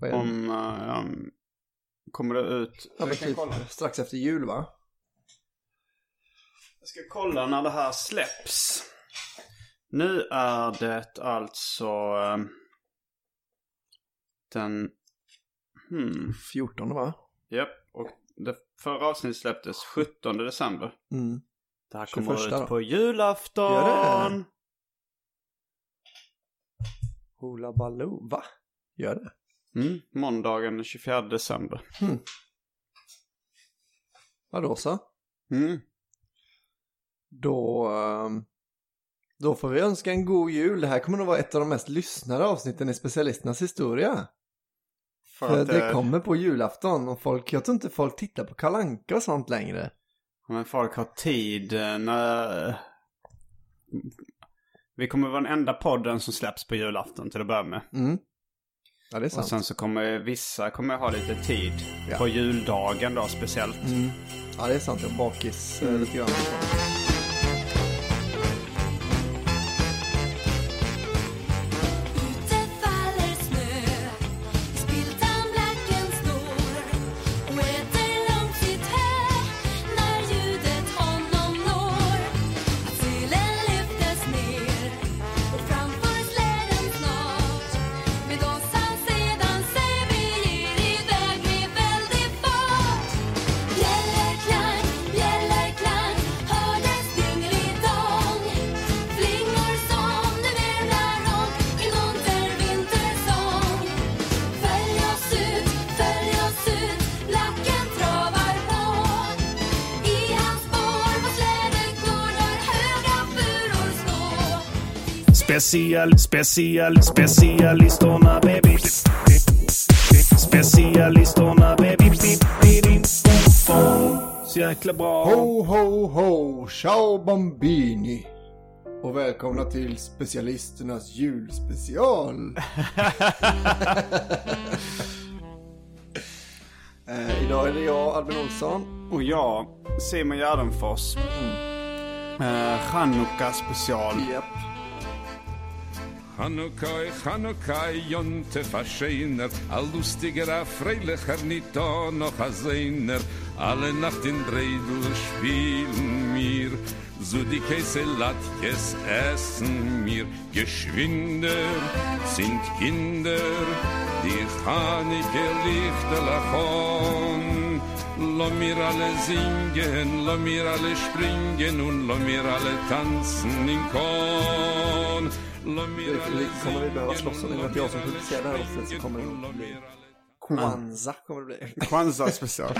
Om, uh, um, kommer det ut? ja, typ kolla. strax efter jul va? jag ska kolla när det här släpps. Nu är det alltså um, den... Hmm. 14 va? Japp. Och det förra avsnittet släpptes 17 december. Mm. Det här kommer 21 ut då. på julafton. Gör det? Hoola Baloo, va? Gör det? Mm, måndagen den 24 december. Vadå så? Mm. Då, ehm, då får vi önska en god jul. Det här kommer nog vara ett av de mest lyssnade avsnitten i specialisternas historia. För, För det eh, kommer på julafton och folk, jag tror inte folk tittar på kalanka och sånt längre. Men folk har tid eh, när... Vi kommer vara den enda podden som släpps på julafton till att börja med. Mm. Ja, det är Och sant. sen så kommer vissa kommer ha lite tid Ja. på juldagen då speciellt. Ja, det är sant. Jag bakis Mm. lite grann. Special, special, specialistorna baby. Specialistorna baby. Så jäkla bra. Ho, ho, ho! Ciao bambini! Och välkomna till specialisternas julspecial! eh, idag är det jag, Albin Olsson. Och jag, Simon Gärdenfors. Eh, Chanukka special. Japp. Chanukkai, Chanukkai, Jonte Fascheiner, all lustiger, freilicher, nicht da noch a Seiner, alle Nacht in Breidel spielen mir, so die Käse Latjes essen mir, geschwinder sind Kinder, die Chanike Lichter lachon. Låt mir alle singen, låt mir alle springen und låt mir alle tanzen in Korn. Det- kommer vi behöva slåss om, i och med att jag som publicerar det här avsnittet så kommer det bli- Kwanzaa kommer det bli. Kwanzaa special.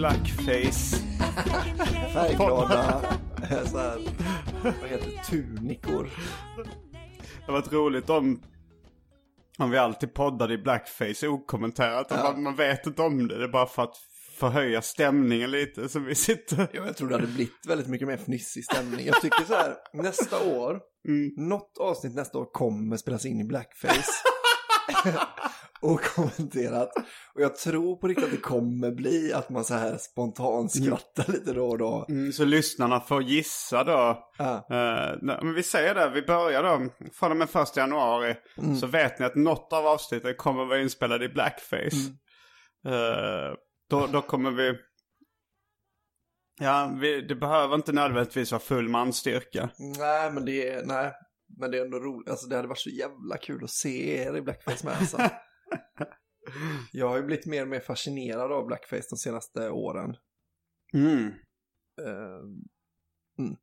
Blackface. Färgglada, så här, vad heter det, tunikor. Det hade varit roligt om, om vi alltid poddade i blackface okommenterat. Och man, man vet inte om det. Det är bara för att förhöja stämningen lite som vi sitter. Jo, jag tror det hade blivit väldigt mycket mer fnissig stämning. Jag tycker så här, nästa år, något avsnitt nästa år kommer spelas in i blackface. och kommenterat. Och jag tror på riktigt att det kommer bli att man så här spontant skrattar lite då och då. Mm, så lyssnarna får gissa då. Eh, nej, men vi säger det, vi börjar då. Från och med första januari så vet ni att något av avsnitten kommer vara inspelat i blackface. Eh, då, då kommer vi... Ja, vi, det behöver inte nödvändigtvis vara full manstyrka. Nej, men det är, nej. Men det är ändå roligt. Alltså det hade varit så jävla kul att se er i blackface med. Alltså. jag har ju blivit mer och mer fascinerad av blackface de senaste åren. Mm. Eh, mm.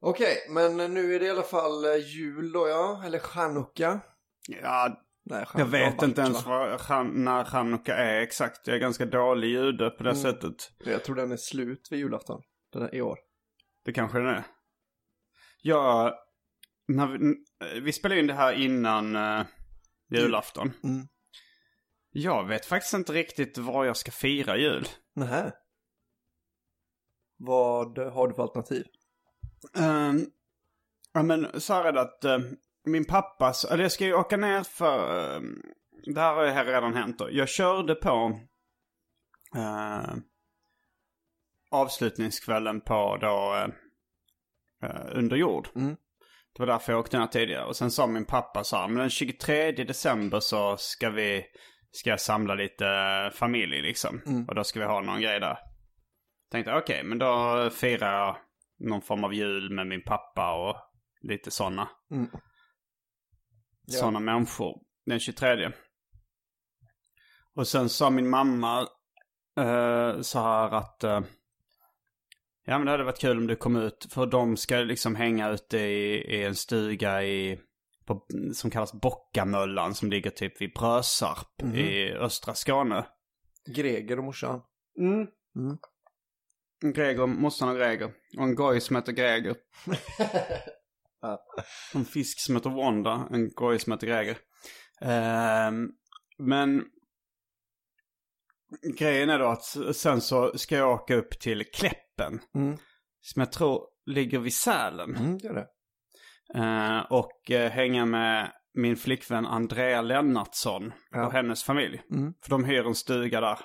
Okej, men nu är det i alla fall eh, jul då ja, eller chanukka. Ja, Nej, jag vet inte ens va? vad, chan, när chanukka är exakt. Jag är ganska dålig jude på det Mm. sättet. Jag tror den är slut vid julafton. Den är i år. Det kanske den är. Ja, när vi, vi spelade in det här innan uh, julafton. Mm. Jag vet faktiskt inte riktigt var jag ska fira jul. Nähä. Vad har du för alternativ? Um, ja men så här är det att eh, min pappa, eller jag ska ju åka ner för, eh, det här har ju redan hänt då. Jag körde på eh, avslutningskvällen på då eh, eh, under jord. Mm. Det var därför jag åkte ner tidigare. Och sen sa min pappa så här, men den 23 december så ska vi, ska jag samla lite eh, familj liksom. Mm. Och då ska vi ha någon grej där. Tänkte okej, men då firar jag någon form av jul med min pappa och lite sådana. Mm. Ja. Sådana människor. Den 23. Och sen sa min mamma eh, så här att eh, ja men det hade varit kul om du kom ut. För de ska liksom hänga ute i, i en stuga i, på, som kallas Bockamöllan som ligger typ vid Brösarp Mhm. i östra Skåne. Greger och morsan. Mm. Mm. Greger, morsan och Greger. Och en goj som heter Greger. En fisk som heter Wanda. En goj som heter Greger. Ehm, men grejen är då att sen så ska jag åka upp till Kläppen. Mm. Som jag tror ligger vid Sälen. Mm, gör det. Eh, och eh, hänga med min flickvän Andrea Lennartsson Ja. och hennes familj. Mm. För de hyr en stuga där.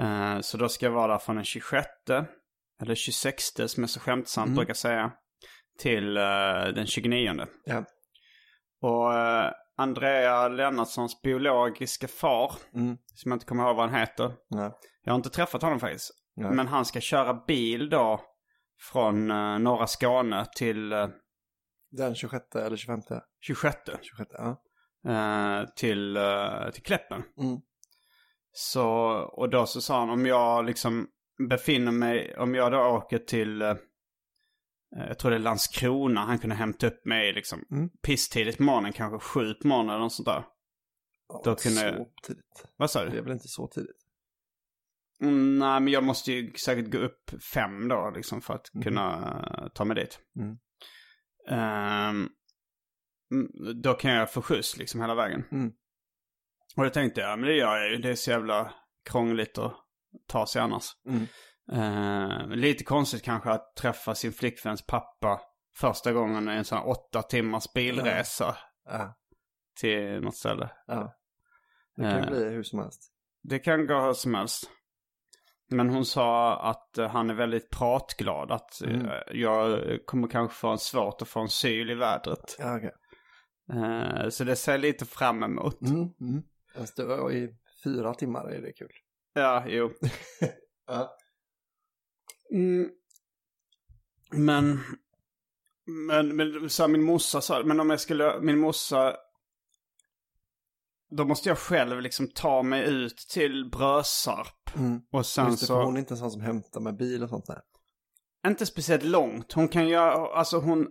Eh, så då ska jag vara där från den 26, eller 26 som jag så skämtsamt Mm. brukar säga, till den 29. Ja. Och Andrea Lennartssons biologiska far, Mm. som jag inte kommer ihåg vad han heter. Nej. Jag har inte träffat honom faktiskt. Nej. Men han ska köra bil då från eh, norra Skåne till eh, Den 26 eller 25? 26. 26, ja. eh, till, eh, till Kläppen. Mm. Så, och då så sa han om jag liksom befinner mig, om jag då åker till, eh, jag tror det är Landskrona, han kunde hämta upp mig liksom Mm. pisstidigt på morgonen, kanske sju på morgonen eller något sånt där. Då kunde så jag- tidigt. Vad sa Det är du? väl inte så tidigt? Mm, nej, men jag måste ju säkert gå upp fem då liksom för att kunna eh, ta mig dit. Mm. Mm, då kan jag få skjuts liksom hela vägen. Mm. Och det tänkte jag, men det gör jag ju. Det är så jävla krångligt att ta sig annars. Mm. Eh, lite konstigt kanske att träffa sin flickväns pappa första gången i en sån här åtta timmars bilresa Ja. till något ställe. ja. Det kan Eh, bli hur som helst. Det kan gå hur som helst. Men hon sa att eh, han är väldigt pratglad. Att eh, Mm. jag kommer kanske få en svårt att få en syl i vädret. Ja, okej. Eh, så det ser jag lite fram emot. Mm. Mm. Fast det var i fyra timmar är det kul. Ja, jo. Ja. Mm. Men, men, men så här, min morsa sa men om jag skulle, min morsa, då måste jag själv liksom ta mig ut till Brösarp. Mm. Och sen Just det, så, hon är inte en sån som hämtar med bil och sånt där. inte speciellt långt. Hon kan göra, alltså hon,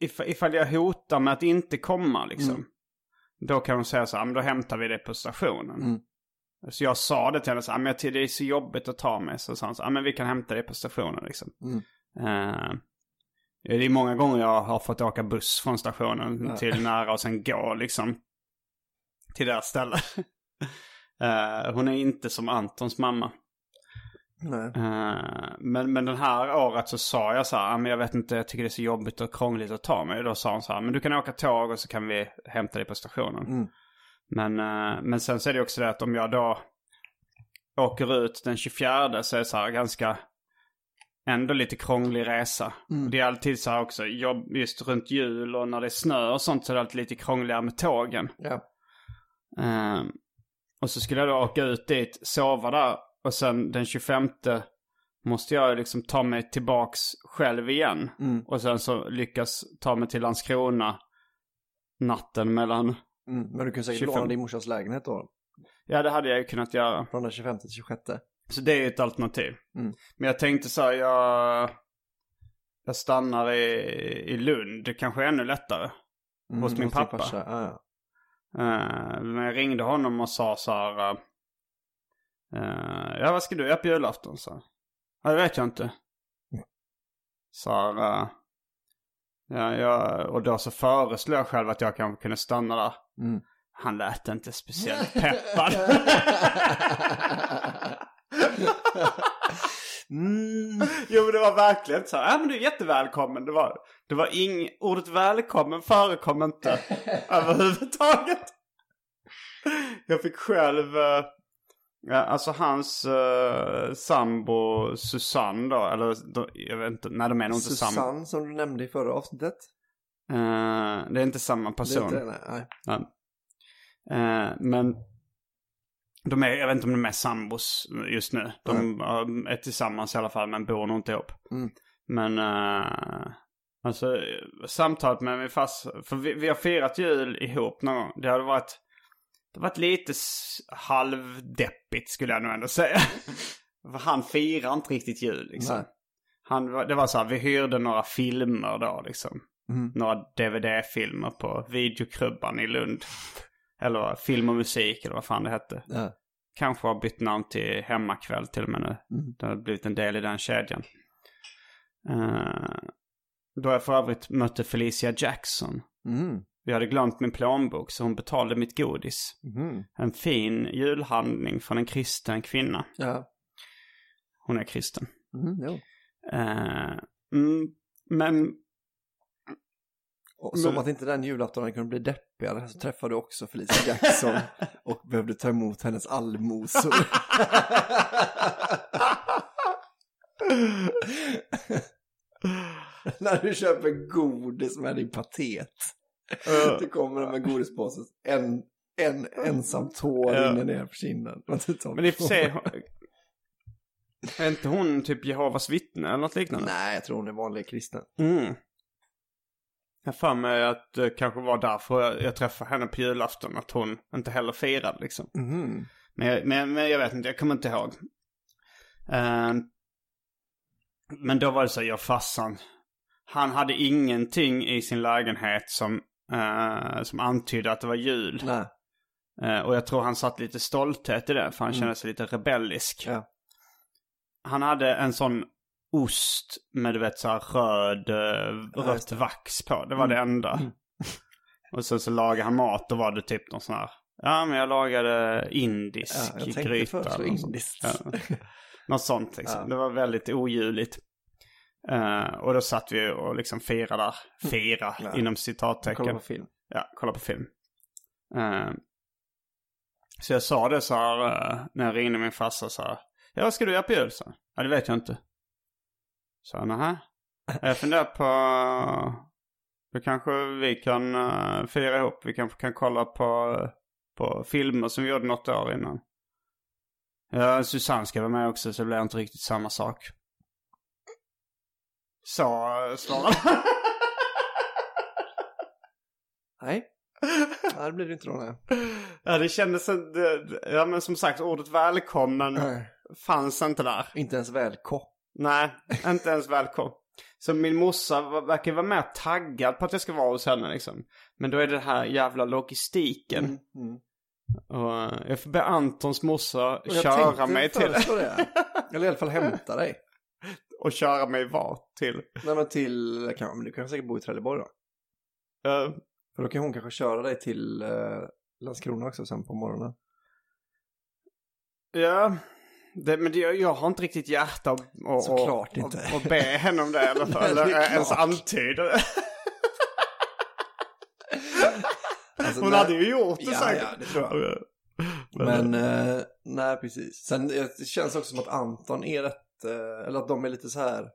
if, ifall jag hotar med att inte komma liksom. Mm. Då kan hon säga så här, men då hämtar vi det på stationen. Mm. Så jag sa det till henne, så, här, men jag tycker det är så jobbigt att ta mig. Så sa hon så, här, men vi kan hämta dig på stationen liksom. Eh, det är många gånger jag har fått åka buss från stationen till nära och sen gå liksom till deras ställe. Eh, hon är inte som Antons mamma. Nej. Eh, men, men den här året så sa jag så här, "Ah, men jag vet inte, jag tycker det är så jobbigt och krångligt att ta mig. Då sa hon så här, men du kan åka tåg och så kan vi hämta dig på stationen. Mm. Men, eh, men sen så är det också det att om jag då åker ut den 24 så är det så här ganska, ändå lite krånglig resa. Mm. Det är alltid så här också, jobb, just runt jul och när det är snö och sånt så är det alltid lite krångligare med tågen. Ja. Eh, och så skulle jag då åka ut dit, sova där och sen den 25 måste jag liksom ta mig tillbaks själv igen. Mm. Och sen så lyckas ta mig till Landskrona natten mellan... Mm. Men du kan säkert 25. låna din morsas lägenhet då. Ja, det hade jag ju kunnat göra. Från den 25 till 26. Så det är ju ett alternativ. Mm. Men jag tänkte så här, jag, jag stannar i, i Lund. Det kanske är ännu lättare. Mm, Hos min pappa. farsa. Ja, men jag ringde honom och sa så här. eh, eh, ja, vad ska du göra på julafton? Så. Ja, det vet jag inte. Så här, eh, ja, jag, och då så föreslog jag själv att jag kanske kunde stanna där. Mm. Han lät inte speciellt peppad. Mm. jo men det var verkligen så här, ja men du är jättevälkommen. Det var, det var ing, ordet välkommen förekom inte överhuvudtaget. Jag fick själv, eh, ja, alltså hans uh, sambo Susanne då, eller då, jag vet inte, nej de är nog inte samma. Susanne som du nämnde i förra avsnittet. Eh, det är inte samma Det är person. inte det, nej. Ja. Eh, men de är, jag vet inte om de är sambos just nu. De eh, är tillsammans i alla fall men bor nog inte ihop. Mm. Men uh, alltså samtalet med min farsa, för vi, vi har firat jul ihop någon gång. Det hade varit, det har varit lite halvdeppigt skulle jag nog ändå säga. han firar inte riktigt jul liksom. Nej. Han, det var så här, vi hyrde några filmer då liksom. Mm. Några DVD-filmer på videokrubban i Lund. Eller film och musik eller vad fan det hette. Ja. Kanske har bytt namn till Hemmakväll till och med nu. Mm. Det har blivit en del i den kedjan. Uh, då jag för övrigt mötte Felicia Jackson. Mm. Vi hade glömt min plånbok så hon betalade mitt godis. Mhm. En fin julhandling från en kristen kvinna. Ja. Hon är kristen. Mm, mm, men Och som Men- att inte den julaftonen kunde bli deppigare så träffade du också Felicia Jackson och behövde ta emot hennes allmosor. När du köper godis med din patet. Du kommer med godispåsen. En, en ensam tår rinner ner för kinden. Men i och för sig... Är inte hon typ Jehovas vittne eller något liknande? Nej, jag tror hon är vanlig kristen. Mm. Jag för mig att det kanske var därför jag, jag träffade henne på julafton. Att hon inte heller firade liksom. Mhm. Men, jag- men, men jag vet inte, jag kommer inte ihåg. Eh, men då var det så, jag och farsan. Han hade ingenting i sin lägenhet som, eh, som antydde att det var jul. Eh, och jag tror han satt lite stolthet i det, för han kände sig lite rebellisk. Ja. Han hade en sån ost med du vet så här röd, eh, rött vax på. Det var det enda. Och sen så lagade han mat, då var det typ någon sån här, ja men jag lagade indisk Ja, jag gryta. föreslå eller något sånt. indiskt. Ja. Något sånt liksom. Ja. Det var väldigt ojuligt. Eh, och då satt vi och liksom firade där. Fira Ja. inom citattecken. Kolla på film. Ja, kolla på film. Eh, så jag sa det så här eh, när jag ringde min farsa så här. Ja, vad ska du göra på jul? Så. Ja, det vet jag inte. Så nähä. Jag funderar på... Då kanske vi kan uh, fira ihop. Vi kanske kan kolla på, på filmer som vi gjorde något år innan. Ja, Susanne ska vara med också så det blir inte riktigt samma sak. Så uh, svarade. Nej. Nej, det blir det inte då. Nej. Ja, det kändes... Ja, men som sagt, ordet välkommen Nej. fanns inte där. Inte ens välko. Nej, inte ens välkommen. Så min morsa verkar vara mer taggad på att jag ska vara hos henne liksom. Men då är det här jävla logistiken. Mm. Och eh, jag får be Antons morsa köra mig till... det. Eller i alla fall hämta dig. Och köra mig vart till? Nej men till, kan, men du kan säkert bo i Trelleborg då. Eh, För då kan hon kanske köra dig till eh, Landskrona också sen på morgonen. Ja, det, men det, jag har inte riktigt hjärta och, och, Såklart och, inte. och, och be henne om det eller, Nej, eller det är ens antyda det. Alltså, Hon nej- hade ju gjort det Ja, säkert. ja, det tror jag. Men eh, nej, precis. Sen det känns också som att Anton är rätt, eh, eller att de är lite så här.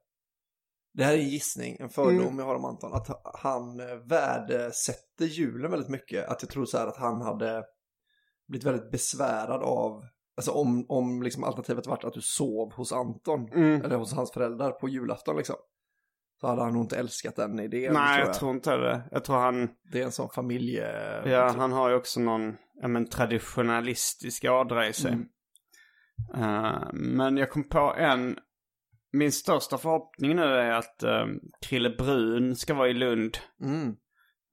Det här är en gissning, en fördom Mm. jag har om Anton. Att han eh, värdesätter julen väldigt mycket. Att jag tror så här att han hade blivit väldigt besvärad av, alltså om, om liksom alternativet varit att du sov hos Anton. Mm. Eller hos hans föräldrar på julafton liksom. Så hade han nog inte älskat den idén. Nej, tror jag tror inte det. Jag tror han, Det är en sån familje... ja, han har ju också någon ja, men, traditionalistisk ådra i sig. Mm. Eh, men jag kom på en, min största förhoppning nu är att uh, Krille Brun ska vara i Lund Mm.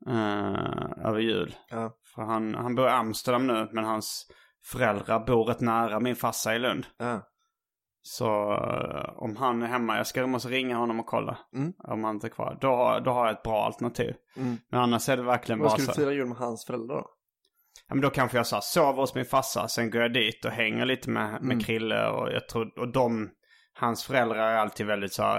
eh, över jul. Ja. För han, han bor i Amsterdam nu, men hans föräldrar bor rätt nära min farsa i Lund. Ja. Så eh, om han är hemma, jag ska måste ringa honom och kolla Mm. om han inte är kvar. Då, har- då har jag ett bra alternativ. Mm. Men annars är det verkligen Vad bara ska så. du fira jul med hans föräldrar då? Ja, men då kanske jag så här, sover hos min farsa, sen går jag dit och hänger lite med, med Mm. Krille och jag tror, och de, hans föräldrar är alltid väldigt så här,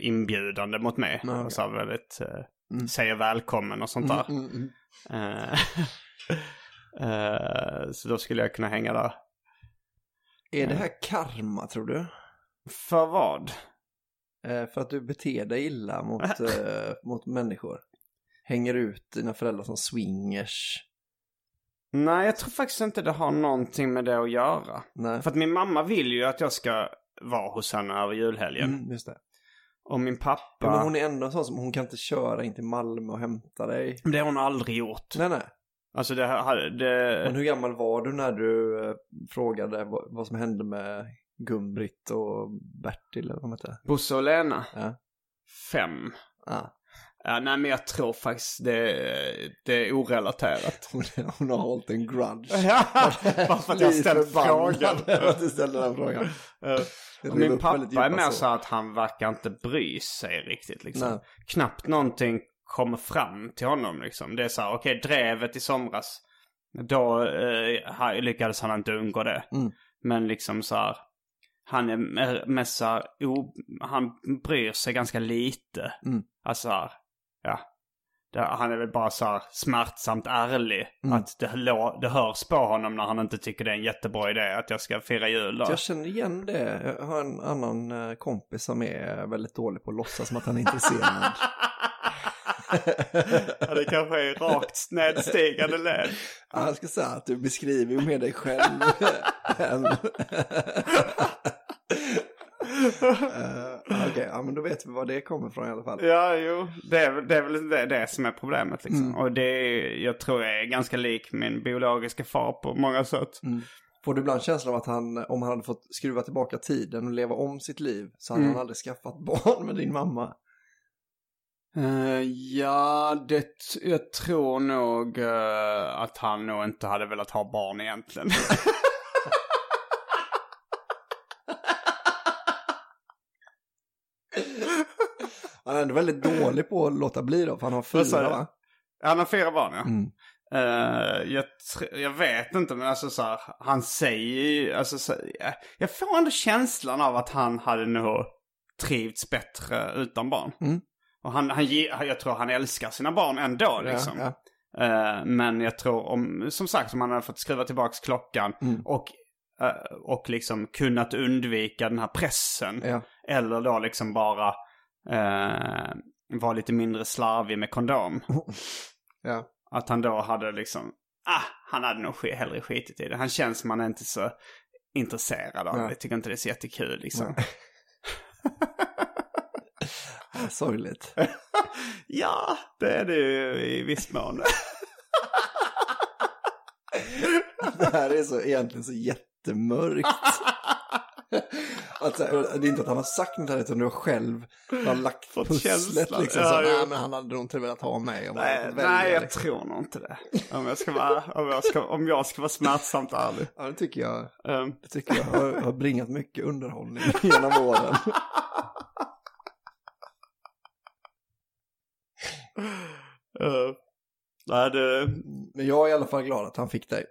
eh, inbjudande mot mig. Okej. Och så här, väldigt, eh, Mm. säger välkommen och sånt där. Mm, mm, mm. Eh, eh, så då skulle jag kunna hänga där. Är det här karma tror du? För vad? Eh, för att du beter dig illa mot, eh, mot människor? Hänger ut dina föräldrar som swingers? Nej, jag tror faktiskt inte det har någonting med det att göra. Nej. För att min mamma vill ju att jag ska vara hos henne över julhelgen. Mm, just det. Och min pappa, Ja, men hon är ändå en sån som hon kan inte köra in till Malmö och hämta dig. det har hon aldrig gjort. Nej, nej. Alltså det, hade- det, Men hur gammal var du när du eh, frågade vad, som hände med Gun-Britt och Bertil eller vad de hette? Bosse och Lena, Ja. fem. Ah. Ja, nej men jag tror faktiskt det, det är orelaterat. Hon, hon har hållit en grudge. Ja, bara för att jag ställt frågan. att du ställde den frågan. Rev min pappa är mer sår. så att han verkar inte bry sig riktigt liksom. Nej. Knappt någonting kommer fram till honom liksom. Det är så här, okej, drevet i somras. Då eh, lyckades han inte undgå det. Mm. Men liksom så här, han är mest så här, o, han bryr sig ganska lite. Mm. Alltså så här, ja. Han är väl bara så här smärtsamt ärlig. Mm. Att det, det hörs på honom när han inte tycker det är en jättebra idé att jag ska fira jul då. Jag känner igen det. Jag har en annan eh, kompis som är väldigt dålig på att låtsas som att han är intresserad. ja, det kanske är rakt nedstigande led. Ja, jag ska säga att du beskriver mer dig själv än... Eh, Okej, ja men då vet vi var det kommer ifrån i alla fall. Ja, jo. Det är, väl- det är väl det, det som är problemet liksom. Mm. Och det är, jag tror jag är ganska lik min biologiska far på många sätt. Får du ibland känslan av att han, om han hade fått skruva tillbaka tiden och leva om sitt liv så hade Mm. han aldrig skaffat barn med din mamma? Eh, ja, det, jag tror nog eh, att han nog inte hade velat ha barn egentligen. Han är ändå väldigt dålig på att låta bli då, för han har fyra va? Han har fyra barn, ja. Mm. Eh, jag, jag vet inte, men alltså så här, han säger alltså så, jag, jag får ändå känslan av att han hade nog trivts bättre utan barn. Mm. Och han, han, jag tror han älskar sina barn ändå liksom. Ja, Eh, men jag tror om, som sagt, om han hade fått skruva tillbaka klockan Mm. och, eh, och liksom kunnat undvika den här pressen. ja. Eller då liksom bara uh, vara lite mindre slarvig med kondom. ja. Att han då hade liksom, ah, han hade nog hellre skitit i det. Han känns som han är inte så intresserad av det. Jag tycker inte det är så jättekul liksom. Ja, Sorgligt. ja, det är det ju i viss mån. Det här är så egentligen så jättemörkt. Att, så här, det är inte att han har sagt något här, utan du har själv du har lagt Fått pusslet känslan. liksom. Ja, så, nej, men han hade nog inte velat ha mig om Nej, välja. nej, jag liksom. tror nog inte det. Om jag ska vara, om jag ska, om jag ska vara smärtsamt ärlig. Ja, det tycker jag. Um, Det tycker jag har, har bringat mycket underhållning genom åren. Uh, nej, det, Men jag är i alla fall glad att han fick dig.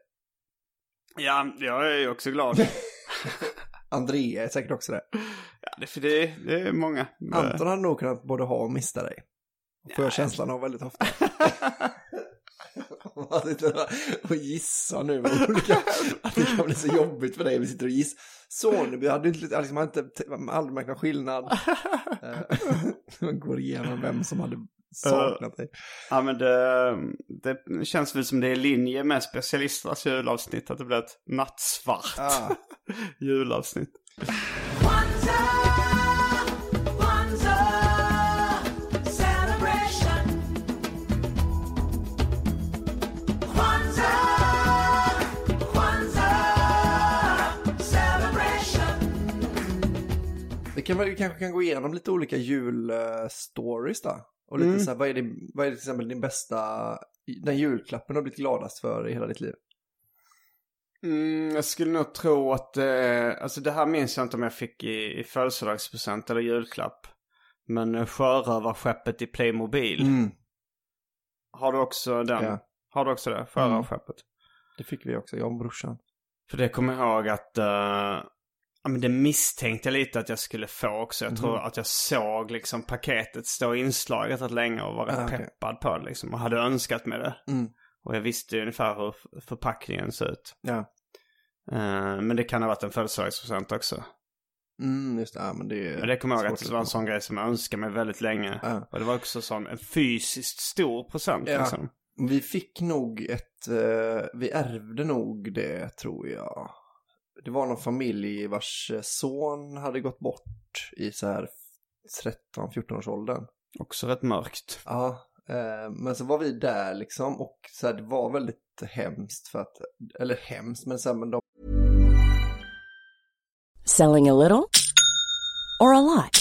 ja, jag är ju också glad. Andrea är säkert också det. Ja, det, för det, det är många. Anton hade nog kunnat både ha och mista dig. Får jag känslan av väldigt ofta. Man sitter och gissar nu olika, att det kan bli så jobbigt för dig. Vi sitter och gissar. Soneby hade inte, liksom, hade inte aldrig märkt någon skillnad. Eh, Man går igenom vem som hade saknat dig. Ja, men det, det känns väl som det är i linje med specialisternas julavsnitt. Att det blir ett nattsvart Ah. julavsnitt. Vi, kan, vi kanske kan gå igenom lite olika julstories då. Och lite så här, vad är, din, vad är till exempel din bästa, den julklappen du har blivit gladast för i hela ditt liv? Mm, jag skulle nog tro att, eh, alltså det här minns jag inte om jag fick i, i födelsedagspresent eller julklapp. Men sjörövarskeppet i Playmobil. Har du också den? Ja. Har du också det? Sjörövarskeppet? Det fick vi också, jag och brorsan. För det kommer jag ihåg att, eh, ja men det misstänkte jag lite att jag skulle få också. Jag tror att jag såg liksom paketet stå inslaget rätt länge och var rätt Ah, okej. peppad på det liksom. Och hade önskat mig det. Mm. Och jag visste ju ungefär hur förpackningen ser ut. Ja. Eh, men det kan ha varit en födelsedagspresent också. Mm, just det, ja, men det är Men det kommer jag ihåg att det var en sån grej som jag önskade mig väldigt länge. Ja. Och det var också sån, en fysiskt stor present Ja. liksom. Vi fick nog ett, eh, vi ärvde nog det tror jag. Det var någon familj vars eh, son hade gått bort i så här 13-14 års åldern. Också rätt mörkt. Ja, eh, men så var vi där liksom och så här, det var väldigt hemskt för att, eller hemskt, men sen men de Selling a little or a lot?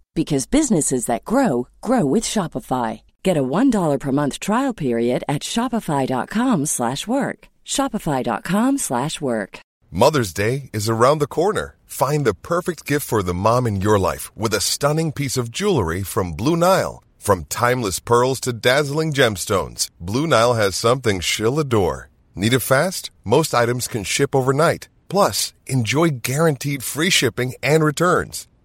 because businesses that grow grow with Shopify. Get a $1 per month trial period at shopify.com slash work. shopify.com slash work. Mother's Day is around the corner. Find the perfect gift for the mom in your life with a stunning piece of jewelry from Blue Nile. From timeless pearls to dazzling gemstones, Blue Nile has something she'll adore. Need it fast? Most items can ship overnight. Plus, enjoy guaranteed free shipping and returns.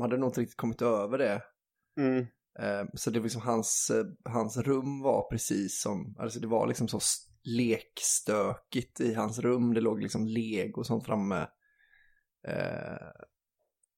De hade nog inte riktigt kommit över det. Mm. Eh, Så det var liksom hans, eh, hans rum var precis som, alltså det var liksom så lekstökigt i hans rum. Det låg liksom lego och sånt framme. Eh,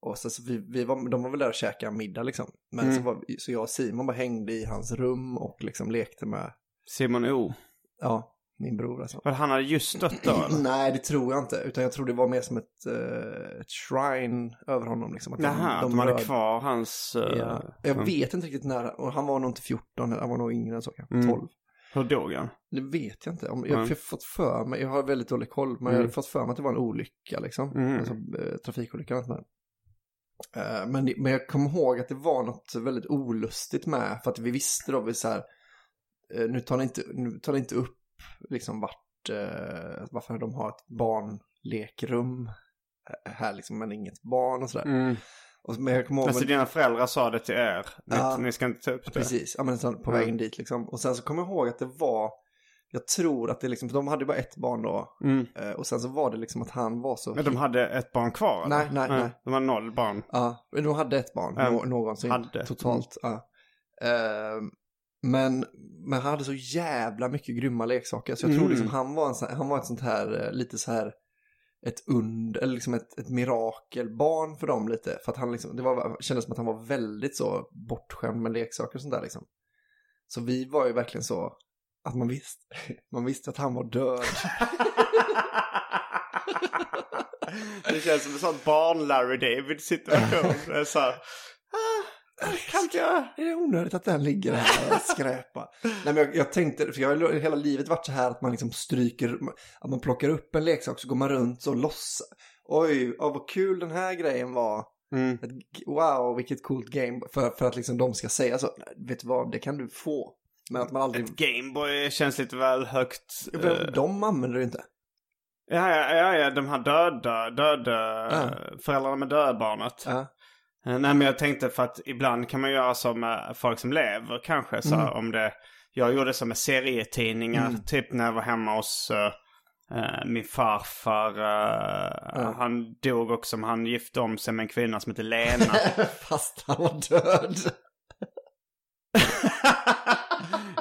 och så, så vi, vi var, de var väl där och käkade middag liksom. Men så, var, så jag och Simon bara hängde i hans rum och liksom lekte med, Simon O. ja, min bror alltså. För han hade just dött då? Nej, det tror jag inte. Utan jag tror det var mer som ett, eh, ett shrine över honom. Liksom, att de- Jaha, att de hade rörde- kvar hans... eh, Ja. Jag mm. vet inte riktigt när, och han var nog inte 14, han var nog yngre än så kanske, Mm. 12. Hur dog han? Det vet jag inte. Jag har Mm. fått för mig, jag har väldigt dålig koll, men jag Mm. har fått för mig att det var en olycka liksom. Mm. Alltså eh, trafikolycka eller sånt där. Men, det- men jag kommer ihåg att det var något väldigt olustigt med, för att vi visste då, vi så här, nu tar ni inte, nu tar ni inte upp liksom vart, eh, varför de har ett barnlekrum eh, här liksom, men inget barn och sådär. Mm. Och, men jag kommer ihåg... Alltså dina föräldrar sa det till er. Ni, Ja. ni ska inte ta upp det. Precis, ja, men så på Mm. vägen dit liksom. Och sen så kommer jag ihåg att det var, jag tror att det liksom, för de hade ju bara ett barn då. Mm. Eh, Och sen så var det liksom att han var så... Men de hade ett barn kvar? eller? Nej, nej, nej. De har noll barn. Ja, men de hade ett barn nå- någonsin. hade. Totalt, ja. Eh, men, men han hade så jävla mycket grymma leksaker. Så jag tror Mm. liksom han var, en sån, han var ett sånt här, eh, lite så här, ett und, eller liksom ett, ett mirakelbarn för dem lite. För att han liksom, det var, kändes som att han var väldigt så bortskämd med leksaker och sånt där liksom. Så vi var ju verkligen så, att man visste, man visste att han var död. det känns som en sån barn-Larry David-situation. Det är så här, ah, kan inte jag... Är det onödigt att den ligger här och skräpar? Nej men jag, jag tänkte, för jag har hela livet varit så här att man liksom stryker, att man plockar upp en leksak så går man runt och låtsas. Oj, oh, vad kul den här grejen var. Mm. Ett, wow, vilket coolt game. För, för att liksom de ska säga så, "Nej, vet du vad, det kan du få. Men att man aldrig, Ett Gameboy känns lite väl högt. eh, de använder det inte. Ja, ja, ja, ja, de här döda, döda Ja. föräldrarna med dödbarnet. Ja. Eh, Nej, men jag tänkte för att ibland kan man göra som med folk som lever kanske. Så Mm. om det, jag gjorde så med serietidningar, Mm. typ när jag var hemma hos eh, eh, min farfar. eh, Han dog också, men han gifte om sig med en kvinna som heter Lena. Fast han var död.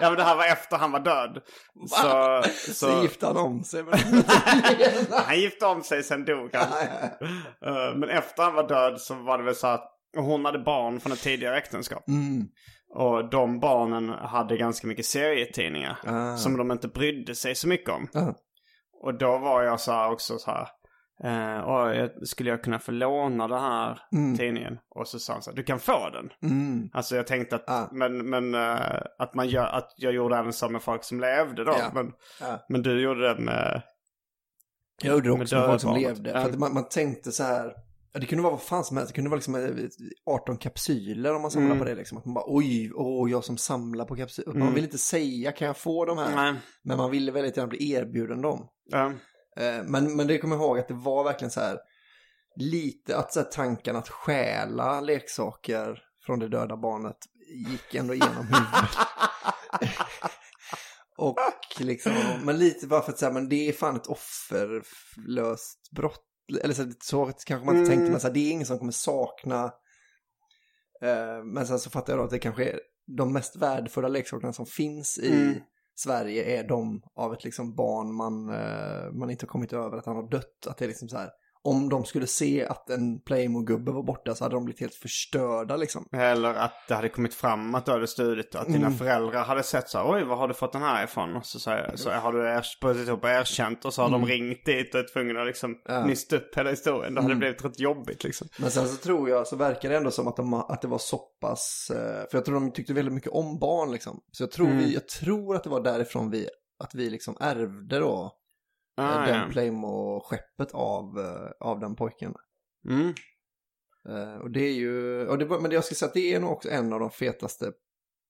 ja, men det här var efter han var död. Så, Så, så, gifte han om sig. Han gifte om sig, sen dog han. Eh, Men efter han var död så var det väl så att hon hade barn från ett tidigare äktenskap. Mm. Och de barnen hade ganska mycket serietidningar. Ah. Som de inte brydde sig så mycket om. Ja. Och då var jag så också så här. Eh, "Åh, jag- skulle jag kunna få låna den här Mm. tidningen? Och så sa han så här, du kan få den. Mm. Alltså jag tänkte att, Ah. men, men eh, att, man gör, att jag gjorde även så med folk som levde då. Ja. Men, Ja. men du gjorde det med... Jag gjorde det Med också med folk som levde. Ja. För att man, man tänkte så här, ja, det kunde vara vad fan som helst. Det kunde vara liksom eh, 18 kapsyler om man samlar Mm. på det. Liksom. Att man bara, oj, åh, jag som samlar på kapsyler. Man Mm. vill inte säga, kan jag få de här? Nej. Men man ville väldigt gärna bli erbjuden dem. Ja. Eh, Men, men det kommer jag ihåg att det var verkligen så här, lite att så här, tanken att stjäla leksaker från det döda barnet gick ändå igenom huvudet. Och liksom, men lite bara för att säga, men det är fan ett offerlöst brott. Eller så, så kanske man inte Mm. tänkte, men så här, det är ingen som kommer sakna. Eh, men sen så fattar jag då att det kanske är de mest värdefulla leksakerna som finns i Mm. Sverige är de av ett liksom barn man, eh, man inte har kommit över att han har dött. Att det är liksom så här, om de skulle se att en Playmo-gubbe var borta så hade de blivit helt förstörda liksom. Eller att det hade kommit fram att du hade stulit att dina Mm. föräldrar hade sett så här, oj vad har du fått den här ifrån? Och så, så, så har du er, brutit ihop och erkänt och så har de ringt dit och är tvungna att liksom Mm. Ja. nysta upp hela historien. Det hade Mm. blivit rätt jobbigt liksom. Men sen så tror jag, så verkar det ändå som att, de, att det var så pass, eh, för jag tror de tyckte väldigt mycket om barn liksom. Så jag tror, Mm. vi, jag tror att det var därifrån vi, att vi liksom ärvde då Ah, eh, den ja. Playmo-skeppet av, eh, av den pojken. Mm. Eh, och det är ju, och det, men jag ska säga att det är nog också en av de fetaste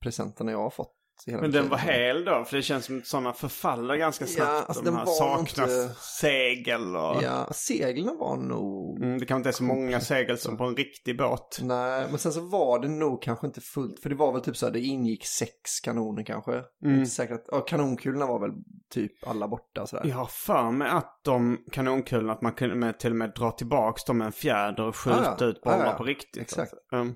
presenterna jag har fått. Men den var hel då? För det känns som att sådana förfaller ganska snabbt. Ja, alltså de här saknas inte- segel och... Ja, seglen var nog... Mm, det kan inte är så många segel som på en riktig båt. Nej, men sen så var det nog kanske inte fullt. För det var väl typ så här, det ingick sex kanoner kanske. Mm. Inte säkert att, ja, kanonkulorna var väl typ alla borta sådär. Jag har för mig att de kanonkulorna, att man kunde med, till och med dra tillbaks dem med en fjäder och skjuta Ah, ja. ut bollar Ah, ja. på riktigt. Exakt. Mm. Eh,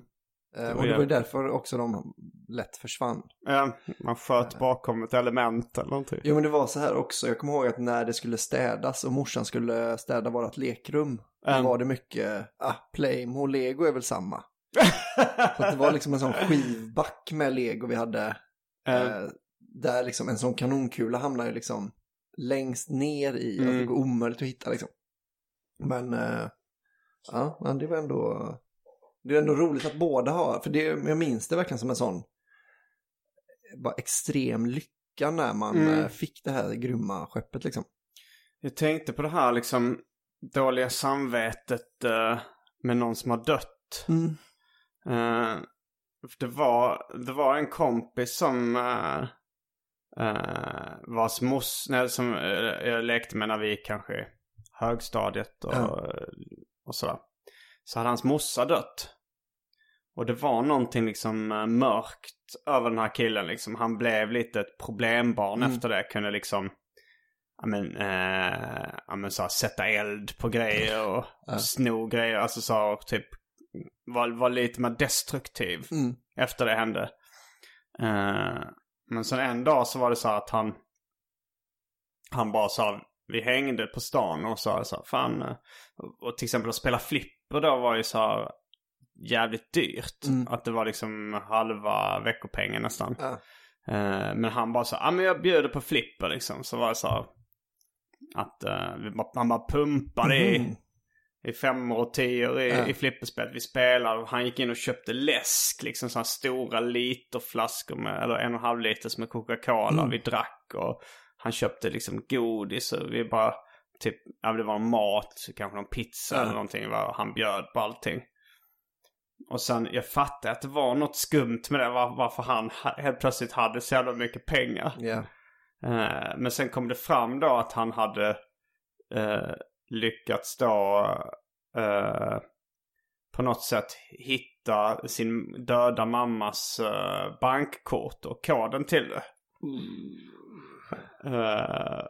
det och det var ju därför också de lätt försvann. Ja, man sköt bakom ett element eller någonting. Jo men det var så här också, jag kommer ihåg att när det skulle städas och morsan skulle städa vårt lekrum. Då Mm. var det mycket, ah, Playmo och Lego är väl samma. Så att det var liksom en sån skivback med Lego vi hade. Mm. Eh, där liksom en sån kanonkula hamnar ju liksom längst ner i, Mm. att det går omöjligt att hitta liksom. Men, eh, ja, men det var ändå, det är ändå roligt att båda har, för det, jag minns det verkligen som en sån, bara extrem lycka när man Mm. eh, fick det här grymma skeppet liksom. Jag tänkte på det här liksom dåliga samvetet eh, med någon som har dött. Mm. Eh, det, var, det var en kompis som uh, uh, vars mos, nej, som eh, jag lekte med när vi gick kanske högstadiet och, Ja. och sådär. Så hade hans morsa dött. Och det var någonting liksom eh, mörkt över den här killen liksom. Han blev lite ett problembarn Mm. efter det. Kunde liksom, ja men, eh, ja men så här, sätta eld på grejer och, och sno grejer. Alltså så här, och typ var, var lite mer destruktiv Mm. efter det hände. Eh, men sen en dag så var det så här att han, han bara sa, vi hängde på stan och sa så här, fan, eh, och, och till exempel att spela flipper då var ju så här jävligt dyrt. Mm. Att det var liksom halva veckopengen nästan. Ja. Eh, men han bara så, ja men jag bjuder på flipper liksom. Så var det så här, att uh, han bara pumpade i, Mhm. i femmor och tior i, Ja. i flipperspel. Vi spelade och han gick in och köpte läsk. Liksom sådana stora literflaskor med, eller en och en halv liters med Coca-Cola. Mm. Vi drack och han köpte liksom godis och vi bara, typ, ja det var mat, kanske någon pizza Ja. eller någonting. Han bjöd på allting. Och sen, jag fattade att det var något skumt med det. Var, varför han ha- helt plötsligt hade så jävla mycket pengar. Ja. Eh, men sen kom det fram då att han hade eh, lyckats då eh, på något sätt hitta sin döda mammas eh, bankkort och koden till det. Eh,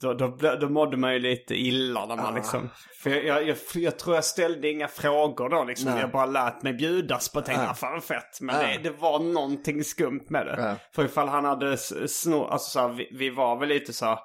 då, då, då mådde man ju lite illa när man Ah. liksom... För jag, jag, jag, jag tror jag ställde inga frågor då liksom. Nej. Jag bara lät mig bjudas på och tänkte, Ah. ah. fan fett. Men Ah. det, det var någonting skumt med det. Ja. För ifall han hade snott, alltså så här, vi, vi var väl lite så här,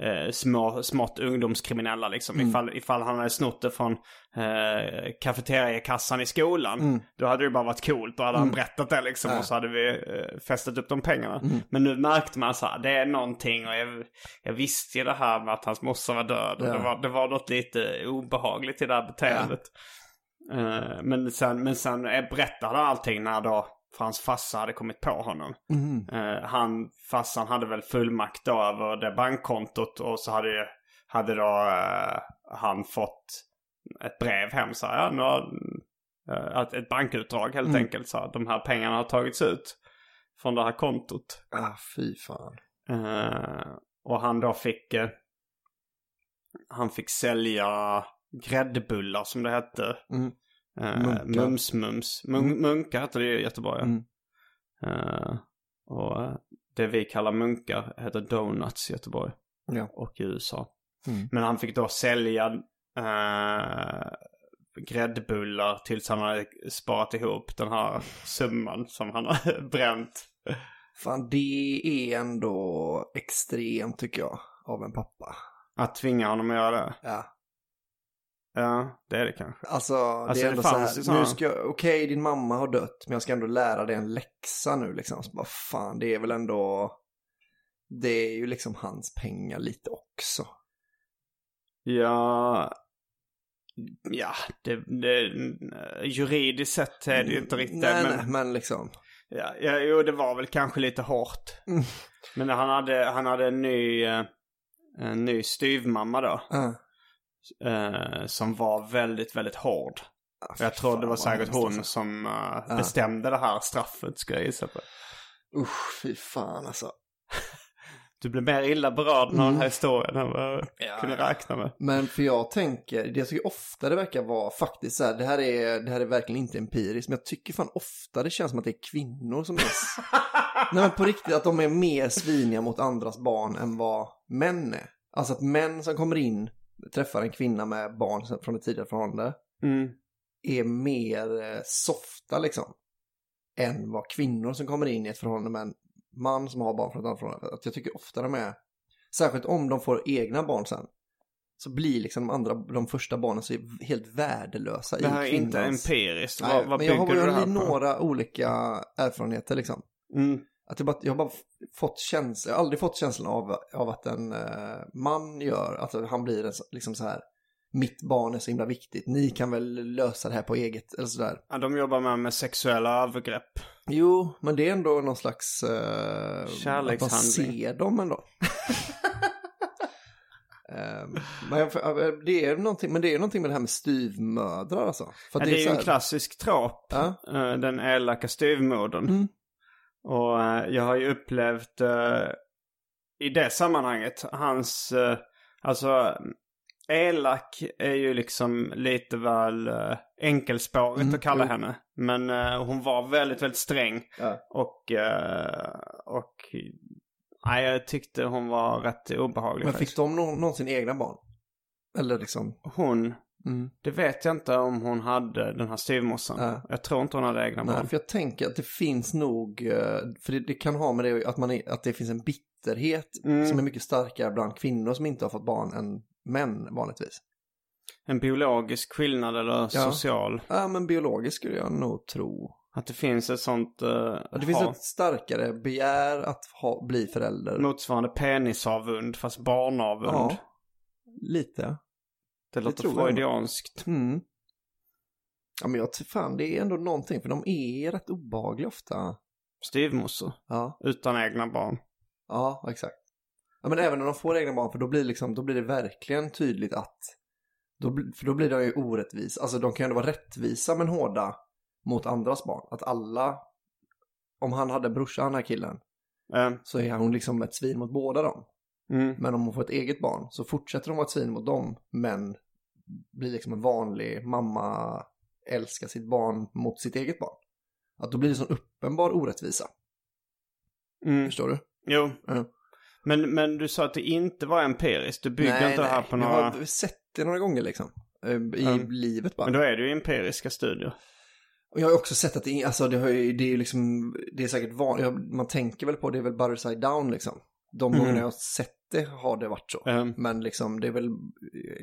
eh, små, smått ungdomskriminella liksom. Mm. Ifall, ifall han hade snott det från eh, kafeteriakassan i skolan. Mm. Då hade det bara varit coolt. Då hade han berättat det liksom. Ja. Och så hade vi eh, fästat upp de pengarna. Mm. Men nu märkte man så här, det är någonting. Och jag, jag visste ju det här med att hans morsa var död. Ja. det, var, det var något lite obehagligt i det här beteendet. Eh, men sen, men sen eh, berättade han allting när då för hans farsa hade kommit på honom. Mhm. Eh, han, farsan hade väl fullmakt då över det bankkontot och så hade, hade då eh, han fått ett brev hem så här, ja, nu har, eh, ett bankutdrag helt Mm. enkelt så här, de här pengarna har tagits ut från det här kontot. Ah, fy fan. Eh, och han då fick, eh, han fick sälja gräddbullar som det hette. Mm. Uh, mums mums. Mun- Mm. Munkar heter det i Göteborg. Mm. Eh, och eh, det vi kallar munkar heter donuts i Göteborg. Ja. Och i USA. Mm. Men han fick då sälja uh, gräddbullar tills han hade sparat ihop den här summan som han har bränt. Fan, det är ändå extremt tycker jag, av en pappa. Att tvinga honom att göra det. Ja. Ja, det är det kanske. Alltså, Alltså, det är det ändå fanns ju så här, nu ska okej din mamma har dött, men jag ska ändå lära dig en läxa nu liksom. Så bara, fan, det är väl ändå, det är ju liksom hans pengar lite också. Ja, ja, det, det, juridiskt sett är det ju inte riktigt Nej, men, nej, men liksom. Ja, ja, jo, det var väl kanske lite hårt. Mm. Men han hade, han hade en ny, eh, en ny styvmamma då. Ja. Eh, som var väldigt, väldigt hård. Ah, Jag tror det var säkert hon alltså. som eh, bestämde det här straffet, ska jag gissa på. Usch, fy fan alltså. Du blev mer illa berörd av den Mm. här historien än vad jag Ja, kunde räkna med. Men för jag tänker, det jag tycker ofta det verkar vara faktiskt så här, det här är, det här är verkligen inte empiriskt, men jag tycker fan ofta det känns som att det är kvinnor som är... Nej men på riktigt, att de är mer sviniga mot andras barn än vad män är. Alltså att män som kommer in, träffar en kvinna med barn från ett tidigare förhållande, Mm. är mer eh, softa liksom. Än vad kvinnor som kommer in i ett förhållande med en man som har barn från ett annat förhållande. Att jag tycker ofta de är, särskilt om de får egna barn sen, så blir liksom de andra, de första barnen så är helt värdelösa Det här är inte empiriskt. Nej, vad vad men jag har, jag har några olika erfarenheter liksom. Mm. Att jag, bara, jag har bara fått känslan, jag har aldrig fått känslan av, av att en eh, man gör, att han blir en, så- liksom så här, mitt barn är så himla viktigt, ni kan väl lösa det här på eget, eller sådär. Ja, de jobbar med, med sexuella övergrepp. Jo, men det är ändå någon slags... Uh, att man Kärlekshandling. ser dem ändå. Ehm, men, det är någonting, men det är någonting med det här med styvmödrar alltså. Ja, det är ju så en här- klassisk trop. Ja. eh, Den elaka styvmodern. Mm. Och eh, jag har ju upplevt eh, i det sammanhanget hans, eh, alltså elak är ju liksom lite väl enkelspårigt Mm, att kalla henne. Men hon var väldigt, väldigt sträng. Ja. Och, och nej, jag tyckte hon var rätt obehaglig Men faktiskt. fick de nå- någonsin egna barn? Eller liksom? Hon, Mm. det vet jag inte om hon hade den här styvmorsan. Ja. Jag tror inte hon hade egna barn. Nej, för jag tänker att det finns nog, eh, för det, det kan ha med det att, man är, att det finns en bitterhet Mm. som är mycket starkare bland kvinnor som inte har fått barn än män vanligtvis. En biologisk skillnad eller social. Ja, men biologiskt skulle jag nog tro. Att det finns ett sånt uh, det finns ett starkare begär att ha, bli förälder. motsvarande penisavund fast barnavund. Ja, lite. Det låter tror jag. freudianskt. Mm. Ja, men jag tror fan det är ändå någonting, för de är rätt obehagliga ofta. Styvmorsor. Ja, Utan egna barn. ja exakt. Ja, men även när de får egna barn, för då blir, liksom, då blir det verkligen tydligt att, då, för då blir de ju orättvis. Alltså de kan ju ändå vara rättvisa men hårda mot andras barn. Att alla, om han hade en brorsa, den här killen, Eh, så är hon liksom ett svin mot båda dem. mm. Men om hon får ett eget barn så fortsätter hon vara ett svin mot dem, men blir liksom en vanlig mamma, älskar sitt barn mot sitt eget barn. Att då blir det sån uppenbar orättvisa. Mm. Förstår du? Jo. Ja. Men, men du sa att det inte var empiriskt. Du bygger inte det här på Jag några... har sett det några gånger liksom. eh, I Mm. livet bara. Men då är det ju empiriska studier. Och jag har också sett att det, är- alltså, det, har ju, det är ju liksom, det är säkert vanligt, man tänker väl på det är väl Butter Side Down liksom. De Mm. gångerna jag har sett det har det varit så. Mm. Men liksom det är väl,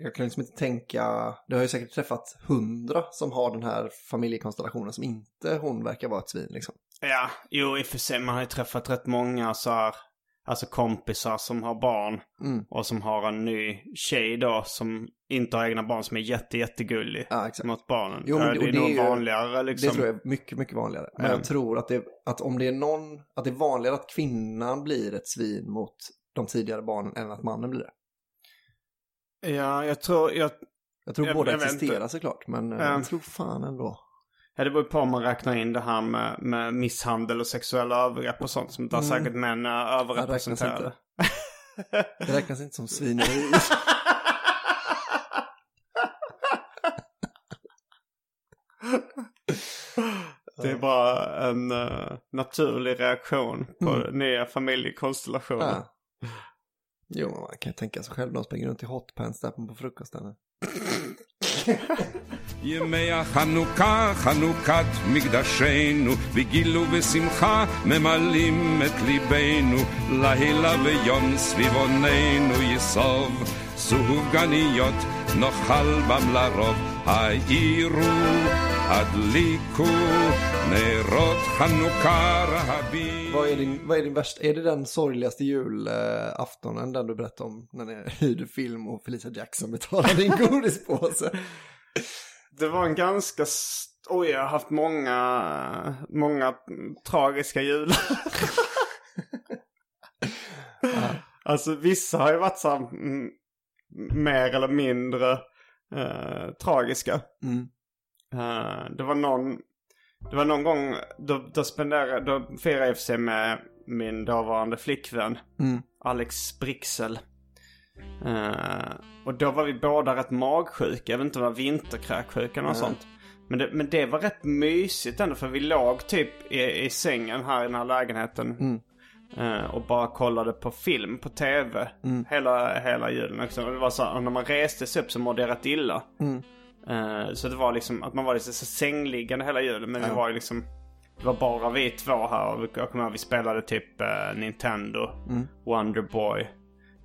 jag kan liksom inte tänka, det har ju säkert träffat hundra som har den här familjekonstellationen som inte hon verkar vara ett svin liksom. Ja, jo i och för sig. Man har ju träffat rätt många så här, alltså kompisar som har barn. Mm. Och som har en ny tjej då som inte har egna barn som är jätte, jättegullig Ja, exakt. mot barnen. Jo, men Ja, det- det är det nog är ju- vanligare liksom. Det tror jag är mycket, mycket vanligare. Men Mm. jag tror att, det, att om det är någon, att det är vanligare att kvinnan blir ett svin mot de tidigare barnen än att mannen blir det. Ja, jag tror, jag, Jag tror Jag- båda jag existerar inte. såklart, men eh, Ja. jag tror fan ändå. ja, det beror på om man räknar in det här med, med misshandel och sexuella övergrepp och sånt. Som där Mm. säkert män är Det räknas överrepresenterade. inte. Det räknas inte som svineri. Det är bara en eh, naturlig reaktion på Mm. nya familjekonstellationer. Ja. Jo, men man kan ju tänka sig själv. De springer runt i hotpants där på frukosten. ימי החנוכה, חנוכת מקדשנו, בגילו ושמחה ממלאים את ליבנו, לילה ויום סביבוננו יסוב, סופגניות נאכל בם לרוב, העירו, vad är din, vad är din värsta, är det den sorgligaste julaftonen den du berättade om? När ni hyrde film och Felicia Jackson betalade din godispåse? det var en ganska, oj jag har haft många, många tragiska jular. alltså vissa har ju varit så här, mm, mer eller mindre eh, tragiska. Mm. Eh, det var någon... Det var någon gång då, då spenderade, då firade jag och för sig med min dåvarande flickvän. Mm. Alex Brixel. Eh, och då var vi båda rätt magsjuka. Jag vet inte om det var vinterkräksjuka eller något Nej. sånt. Men det, men det var rätt mysigt ändå för vi låg typ i, i sängen här i den här lägenheten. Mm. eh, och bara kollade på film på tv. Mm. Hela, hela julen också. Och det var så och när man reste sig upp så mådde jag rätt illa. Mm. Eh, så det var liksom att man var lite så sängliggande hela julen. Men Ja. var ju liksom... Det var bara vi två här och jag kommer ihåg vi spelade typ eh, Nintendo, Mm. Wonder Boy.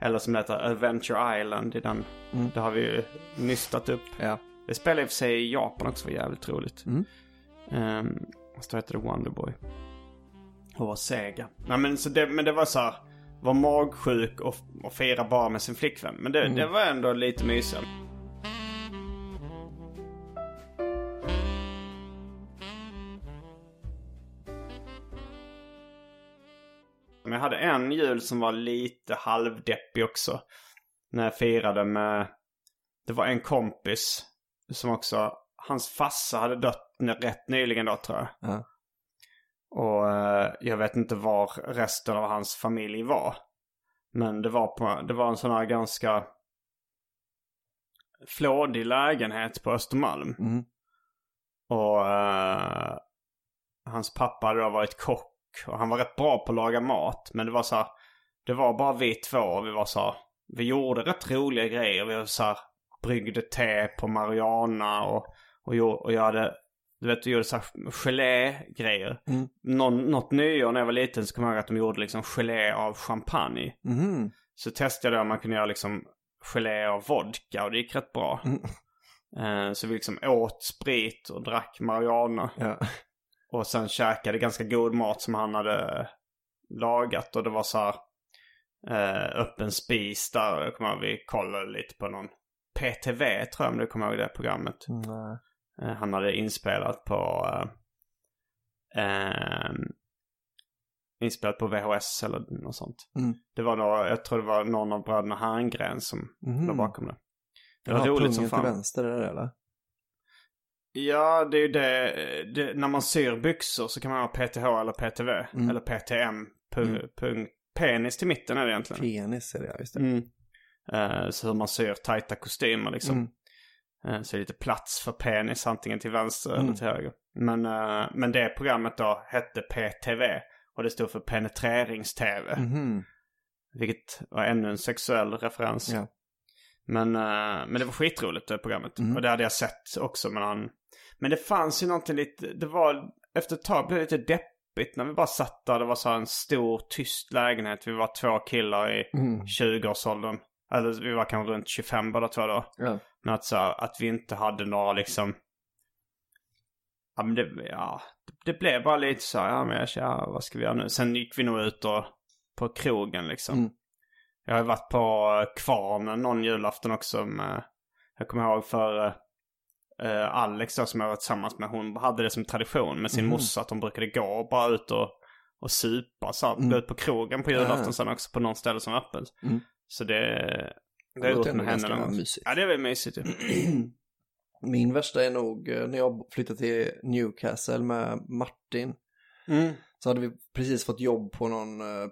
Eller som det heter Adventure Island i den. Mm. Det har vi ju nystat upp. Ja. Det spelade i och för sig i Japan också, var jävligt roligt. Mm. Um, så heter det Wonder Boy. Och var Sega. Nej men så det, men det var så här, Var magsjuk och, och fira bara med sin flickvän. Men det, Mm. det var ändå lite mysigt. En jul som var lite halvdeppig också. När jag firade med... Det var en kompis som också... Hans farsa hade dött rätt nyligen då tror jag. Ja. Och eh, jag vet inte var resten av hans familj var. Men det var, på, det var en sån här ganska flådig lägenhet på Östermalm. Mm. Och eh, hans pappa hade då varit kock. Och han var rätt bra på att laga mat. Men det var så här, det var bara vi två och vi var så här, vi gjorde rätt roliga grejer. Vi var så här, bryggde te på Mariana och, och, gjo- och jag hade, du vet, du gjorde så här gelé-grejer. Mm. Någon, något nyår när jag var liten så kommer jag ihåg att de gjorde liksom gelé av champagne. Mhm. Så testade jag om man kunde göra liksom gelé av vodka och det gick rätt bra. Mm. Eh, Så vi liksom åt sprit och drack marijuana. Ja. Och sen käkade ganska god mat som han hade lagat. Och det var så här eh, öppen spis där. Jag kommer ihåg vi kollade lite på någon PTV tror jag om du kommer ihåg det programmet. Eh, han hade inspelat på eh, ehm, inspelat på VHS eller något sånt. Mm. Det var då, jag tror det var någon av bröderna Herngren som Mhm. låg bakom det. Det Ja, var roligt som fan. till vänster är det eller? Ja, det är ju det, det. När man syr byxor så kan man ha PTH eller PTV. Mm. Eller PTM. Mm. penis till mitten är det egentligen. Penis är det, ja, just det. Mm. Eh, så man syr tajta kostymer liksom. Mm. Eh, så är det lite plats för penis antingen till vänster Mm. eller till höger. Men, eh, men det programmet då hette PTV. Och det stod för penetrerings-TV. Mhm. Vilket var ännu en sexuell referens. Ja. Men, men det var skitroligt det programmet. Mm. Och det hade jag sett också. Men, han... men det fanns ju någonting lite, det var, efter ett tag blev det lite deppigt när vi bara satt där. Det var så en stor tyst lägenhet. Vi var två killar i Mm. 20-årsåldern. Eller vi var kanske runt 25 båda två då. Ja. Men att, så att vi inte hade några liksom... Ja men det, ja, det blev bara lite så här, ja men jag- ja, vad ska vi göra nu? Sen gick vi nog ut och, på krogen liksom. Mm. Jag har varit på eh, Kvarnen någon julafton också med, jag kommer ihåg för eh, Alex då som jag var tillsammans med, hon hade det som tradition med sin Mhm. morsa att de brukade gå bara ut och, och supa, så här, Mm. gå ut på krogen på julafton Ja. sen också på någon ställe som var öppet. Mm. Så det, det har låter gjort med ändå henne någon gång. Ja det är väl mysigt ju. Min värsta är nog eh, när jag flyttade till Newcastle med Martin. Mm. Så hade vi precis fått jobb på någon eh,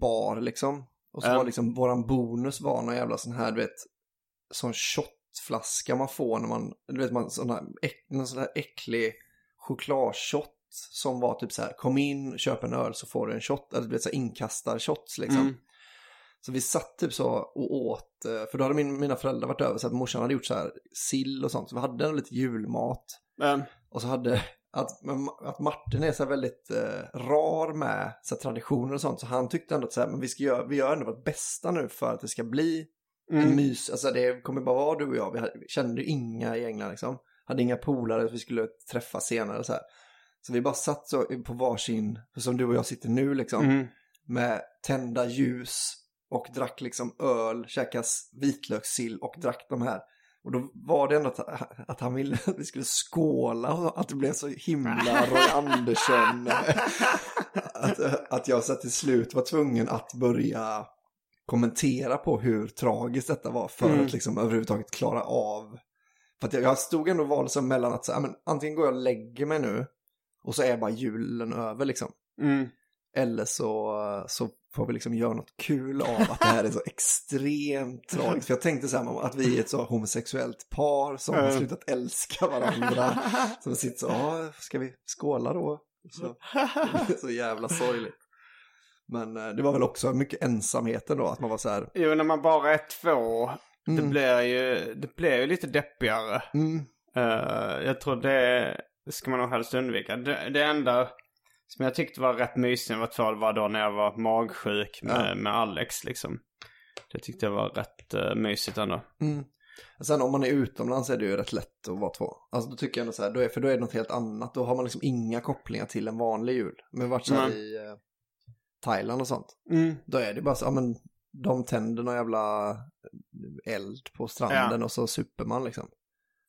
bar liksom. Och så Ja. var liksom, våran bonus var någon jävla sån här, du vet, sån shotflaska man får när man, du vet, man, sån här, någon sån här äcklig chokladshot som var typ så här, kom in, köp en öl så får du en shot, eller du vet så här inkastar-shots liksom. Mm. Så vi satt typ så och åt, eh, för då hade min, mina föräldrar varit över så att morsan hade gjort så här sill och sånt, så vi hade lite julmat. Men, Och så hade, att, att Martin är så här väldigt eh, rar med så traditioner och sånt, så han tyckte ändå att så här, men vi, ska göra, vi gör ändå vårt bästa nu för att det ska bli mm. mys, alltså det kommer bara vara du och jag, vi, hade, kände inga i England liksom, hade inga polare vi skulle träffa senare så här. Så vi bara satt så på varsin, som du och jag sitter nu liksom, Mm. med tända ljus och drack liksom öl, käkas vitlökssill och drack de här. Och då var det ändå att, att han ville att vi skulle skåla och att det blev så himla Roy Andersson. att, att jag så till slut var tvungen att börja kommentera på hur tragiskt detta var för Mm. att liksom överhuvudtaget klara av. För att jag, jag stod ändå val som mellan att så, men, antingen går jag och lägger mig nu och så är bara julen över liksom. Mm. Eller så, så får vi liksom göra något kul av att det här är så extremt tragiskt. För jag tänkte så här att vi är ett så homosexuellt par som har slutat älska varandra. Som sitter så, ska vi skåla då? Så, så jävla sorgligt. Men eh, det var väl också mycket ensamheten då, att man var så här, Jo, när man bara är två, det Mm. blir ju, det blir ju lite deppigare. mm, Eh, jag tror det, det ska man nog helst undvika. Det, det enda som jag tyckte var rätt mysigt när jag var två var då när jag var magsjuk med, Ja. med Alex liksom. Det tyckte jag var rätt uh, mysigt ändå. mm. Sen om man är utomlands är det ju rätt lätt att vara två. Alltså då tycker jag ändå så här, då är, för då är det något helt annat. Då har man liksom inga kopplingar till en vanlig jul. Men varit så här Nej. i eh, Thailand och sånt. Mm. Då är det bara så, ja men de tänder någon jävla eld på stranden Ja. och så super man liksom.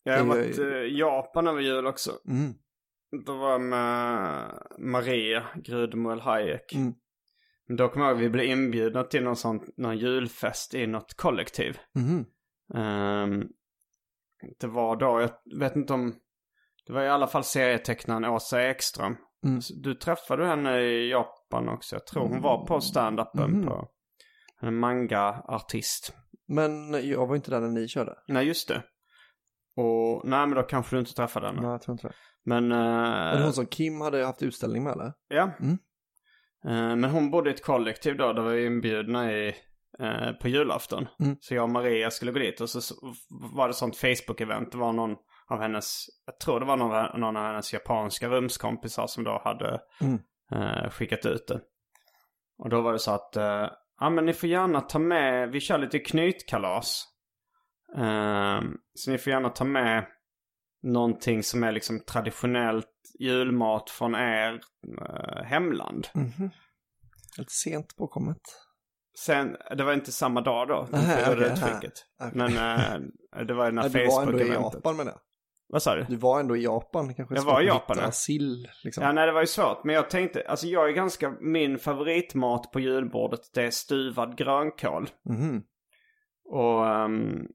Jag har varit ju- i Japan över jul också. Mm. Då var jag med Maria Grudmuel Hayek. Mm. Då kommer jag ihåg att vi blev inbjudna till någon, sån, någon julfest i något kollektiv. Mhm. Ehm, det var då, jag vet inte om... Det var i alla fall serietecknaren Åsa Ekström. Mm. Du träffade henne i Japan också. Jag tror hon var på stand-upen Mhm. på... En manga-artist. Men jag var inte där när ni körde. Nej, just det. Och nej, men då kanske du inte träffade henne. Nej, jag tror inte det. Men... Var det eh, hon som Kim hade haft utställning med eller? Ja. Mm. Eh, men hon bodde i ett kollektiv då, där vi var inbjudna i, eh, på julafton. Mm. Så jag och Maria skulle gå dit och så så var det sånt Facebook-event. Det var någon av hennes, jag tror det var någon, någon av hennes japanska rumskompisar som då hade Mm. eh, skickat ut det. Och då var det så att, eh, ja men ni får gärna ta med, vi kör lite knytkalas. Eh, så ni får gärna ta med någonting som är liksom traditionellt julmat från er eh, hemland. Mhm. Lite sent påkommet. Sen, det var inte samma dag då. Nej, okej, okay, nej. utskicket. Okej. Men eh, det var ju när Nej, du var ändå i Facebook-eventet. Japan med det. Vad sa du? Du var ändå i Japan. Kanske Jag var i Japan, hitta ja. sill liksom. Ja, nej det var ju svårt. Men jag tänkte, alltså jag är ganska, min favoritmat på julbordet det är stuvad grönkål. Mhm. Och ehm,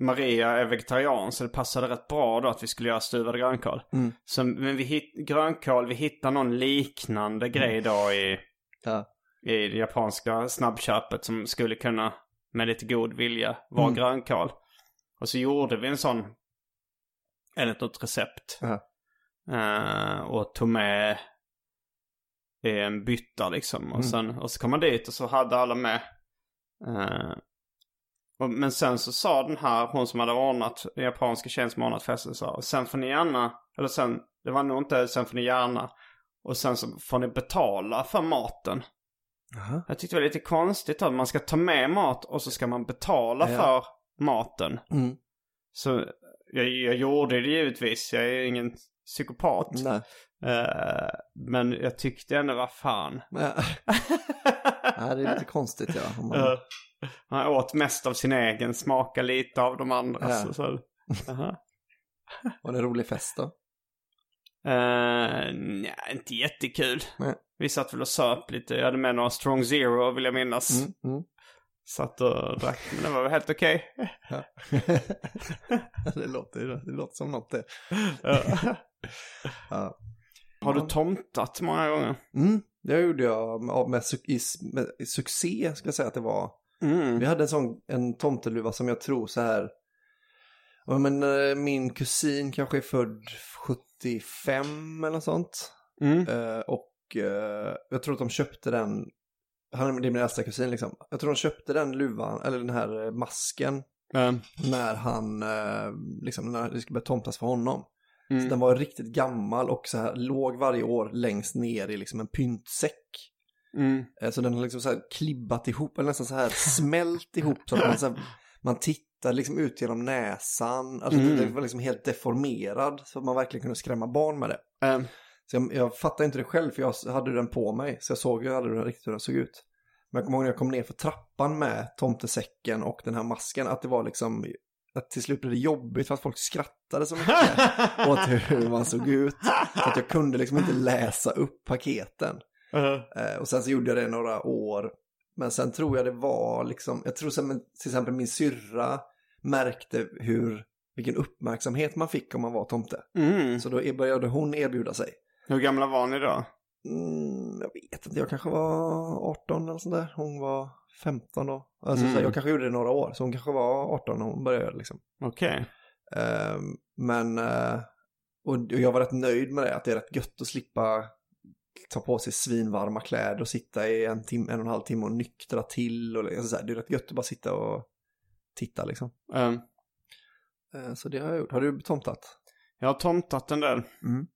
Maria är vegetarian så det passade rätt bra då att vi skulle göra stuvad grönkål. Mm. Så, men vi hitt, grönkål, vi hittade någon liknande grej då i, Ja. i det japanska snabbköpet som skulle kunna med lite god vilja vara Mm. grönkål. Och så gjorde vi en sån enligt något recept. Ja. Eh, och tog med i en bytta liksom. Och, Mm. sen, och så kom man dit och så hade alla med. Eh, och, men sen så sa den här, hon som hade ordnat, den japanska tjejen som ordnat festen sa, och sen får ni gärna, eller sen, det var nog inte sen får ni gärna. Och sen så får ni betala för maten. Jaha. Jag tyckte det var lite konstigt att man ska ta med mat och så ska man betala Ja. för maten. Mm. Så jag, jag gjorde det givetvis, jag är ingen psykopat. Nej. Eh, men jag tyckte ändå, vad fan. Nej. Nej, det är lite konstigt ja. Man... Uh, man åt mest av sin egen, smaka lite av de andras. Ja. och Så, Aha. Var det en rolig fest då? Eh, nej, inte jättekul. Nej. Vi satt väl och söp lite. Jag hade med några Strong Zero vill jag minnas. Mm. Mm. Satt och drack, men det var väl helt okej. Ja. det, låter, det låter som något det. Ja. Ja. Har du tomtat många gånger? Mm, det gjorde jag med, med, med succé, ska jag säga att det var. Mm. Vi hade en sån en tomteluva som jag tror så här. Ja, men, eh, min kusin kanske är född 75 eller något sånt. Mm. Eh, och eh, jag tror att de köpte den. Han det är min äldsta kusin liksom. Jag tror de köpte den luvan, eller den här eh, masken. Eh, När han, eh, liksom när det skulle börja tomtas för honom. mm. Så den var riktigt gammal och så här låg varje år längst ner i liksom en pyntsäck. Mm. Eh, Så den har liksom så här klibbat ihop, eller nästan så här smält ihop så att man, så här, man tittar liksom ut genom näsan. Alltså Mm. den var liksom helt deformerad så att man verkligen kunde skrämma barn med det. Eh, Så jag, jag fattade inte det själv för jag hade den på mig. Så jag såg ju aldrig riktigt hur den såg ut. Men jag kommer ihåg när jag kom ner för trappan med tomtesäcken och den här masken att det var liksom att till slut blev det jobbigt för att folk skrattade så mycket åt hur man såg ut. Så att jag kunde liksom inte läsa upp paketen. eh, Eh, och sen så gjorde jag det några år. Men sen tror jag det var liksom, jag tror som en- till exempel min syrra märkte hur, vilken uppmärksamhet man fick om man var tomte. mm. Så då började hon erbjuda sig. Hur gamla var ni då? Mm, jag vet inte, jag kanske var 18 eller sånt där. Hon var 15 då. Alltså, Mm. så jag kanske gjorde det några år, så hon kanske var 18 när hon började liksom. Okej. Ehm, men, eh, och jag var rätt nöjd med det, att det är rätt gött att slippa ta på sig svinvarma kläder och sitta i en, tim, en och en halv timme och nyktra till. Och, alltså, så här, det är rätt gött att bara sitta och titta liksom. Eh, Eh, så det har jag gjort. Har du tomtat? jag har tomtat en del. Mm.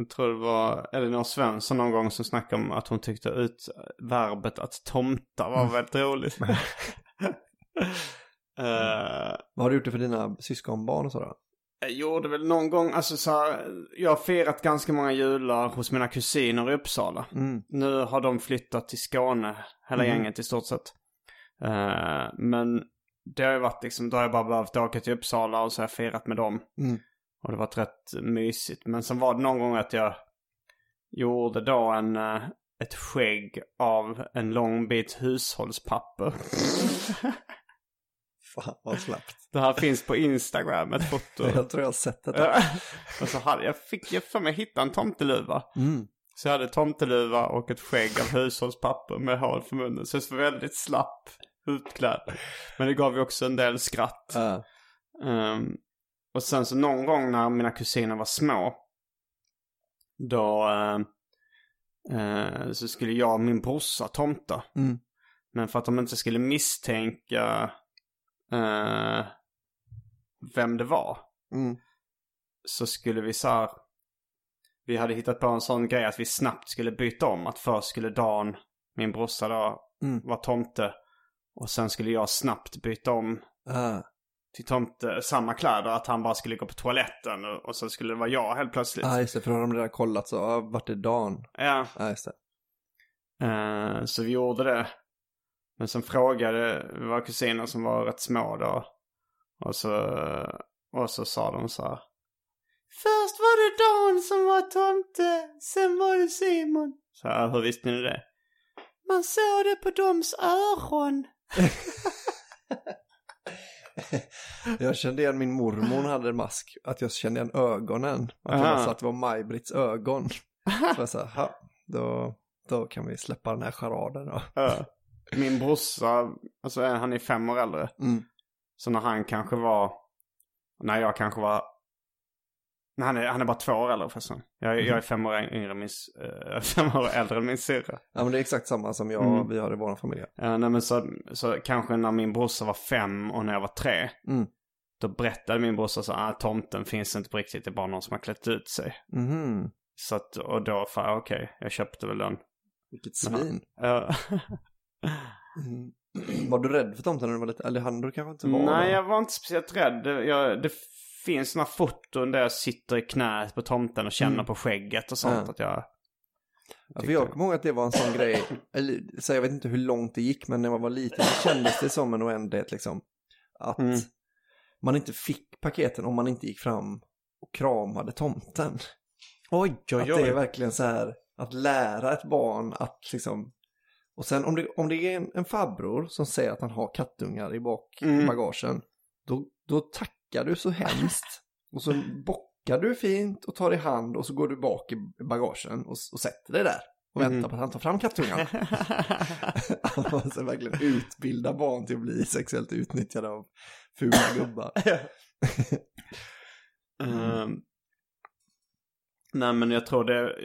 Jag tror det var Elinor Svensson någon gång som snackade om att hon tyckte ut verbet att tomta var väldigt roligt. Eh, Vad har du gjort det för dina syskonbarn och sådär? jag gjorde väl någon gång, alltså så här, jag har firat ganska många jular hos mina kusiner i Uppsala. Mm. Nu har de flyttat till Skåne, hela Mm. gänget i stort sett. Eh, men det har ju varit liksom, då har jag bara behövt åka till Uppsala och så har jag firat med dem. Mm. Och det var rätt mysigt. Men sen var det någon gång att jag gjorde då en, eh, ett skägg av en lång bit hushållspapper. Fan vad slappt. Det här finns på Instagram, ett foto. Jag tror jag har sett det. Och så hade jag, fick jag för mig hitta en tomteluva. Mm. Så jag hade tomteluva och ett skägg av hushållspapper med hål för munnen. Så jag var väldigt slapp utklädd. Men det gav ju också en del skratt. Ja. Ehm, och sen så någon gång när mina kusiner var små. Då ehm, eh, så skulle jag och min brorsa tomta. Mm. Men för att de inte skulle misstänka eh, vem det var. Mm. Så skulle vi så här. Vi hade hittat på en sån grej att vi snabbt skulle byta om. Att först skulle Dan, min brorsa då, Mm. vara tomte. Och sen skulle jag snabbt byta om Ah. Till tomte samma kläder. Att han bara skulle gå på toaletten och, och så skulle det vara jag helt plötsligt. ah, just det, för då har de redan kollat så, ah, vart är Dan? Ja, Ja, ah, just det. eh, så vi gjorde det. Men sen frågade våra kusiner som var rätt små då. Och så, och så sa de så här. Först var det Dan som var tomte, sen var det Simon. Så här, hur visste ni det? Man såg det på dems öron. Jag kände igen min mormor hade en mask. Att jag kände igen ögonen. Att Aha. så att det var Maj-Britts ögon. Så jag sa, ha, då, då kan vi släppa den här charaden då. Min brorsa, alltså han är fem år äldre. Mm. Så när han kanske var, när jag kanske var, nej han är, han är bara två år äldre förresten. Jag, är- jag är fem år yngre min, eh, fem år äldre än min syrra. Ja men det är exakt samma som jag, Mm. vi har i vår familj. Ja, nej men så, så kanske när min brorsa var fem och när jag var tre. Mm. Då berättade min brorsa så att tomten finns inte på riktigt, det är bara någon som har klätt ut sig. Mhm. Så att, och då, fan okej, jag köpte väl den. Vilket svin. Ja. Mm. Var du rädd för tomten när du var lite, eller hann du kanske inte vara Nej, jag var inte speciellt rädd. Jag, det finns några foton där jag sitter i knät på tomten och känner Mm. på skägget och sånt. Ja. Att jag... Ja, för jag kommer ihåg att det var en sån grej, eller så jag vet inte hur långt det gick, men när man var liten så kändes det som en oändlighet liksom. Att Mm. man inte fick paketen om man inte gick fram och kramade tomten. Oj, oj, Att det är verkligen så här, att lära ett barn att liksom, och sen om det, om det är en, en farbror som säger att han har kattungar i bak Mm. bagagen, då, då tackar du så hemskt. och så bockar du fint och tar i hand och så går du bak i bagagen och, och sätter dig där. Och Mm. väntar på att han tar fram kattungarna. Man måste verkligen utbilda barn till att bli sexuellt utnyttjade av fula gubbar. Ehm, nej, men jag tror det...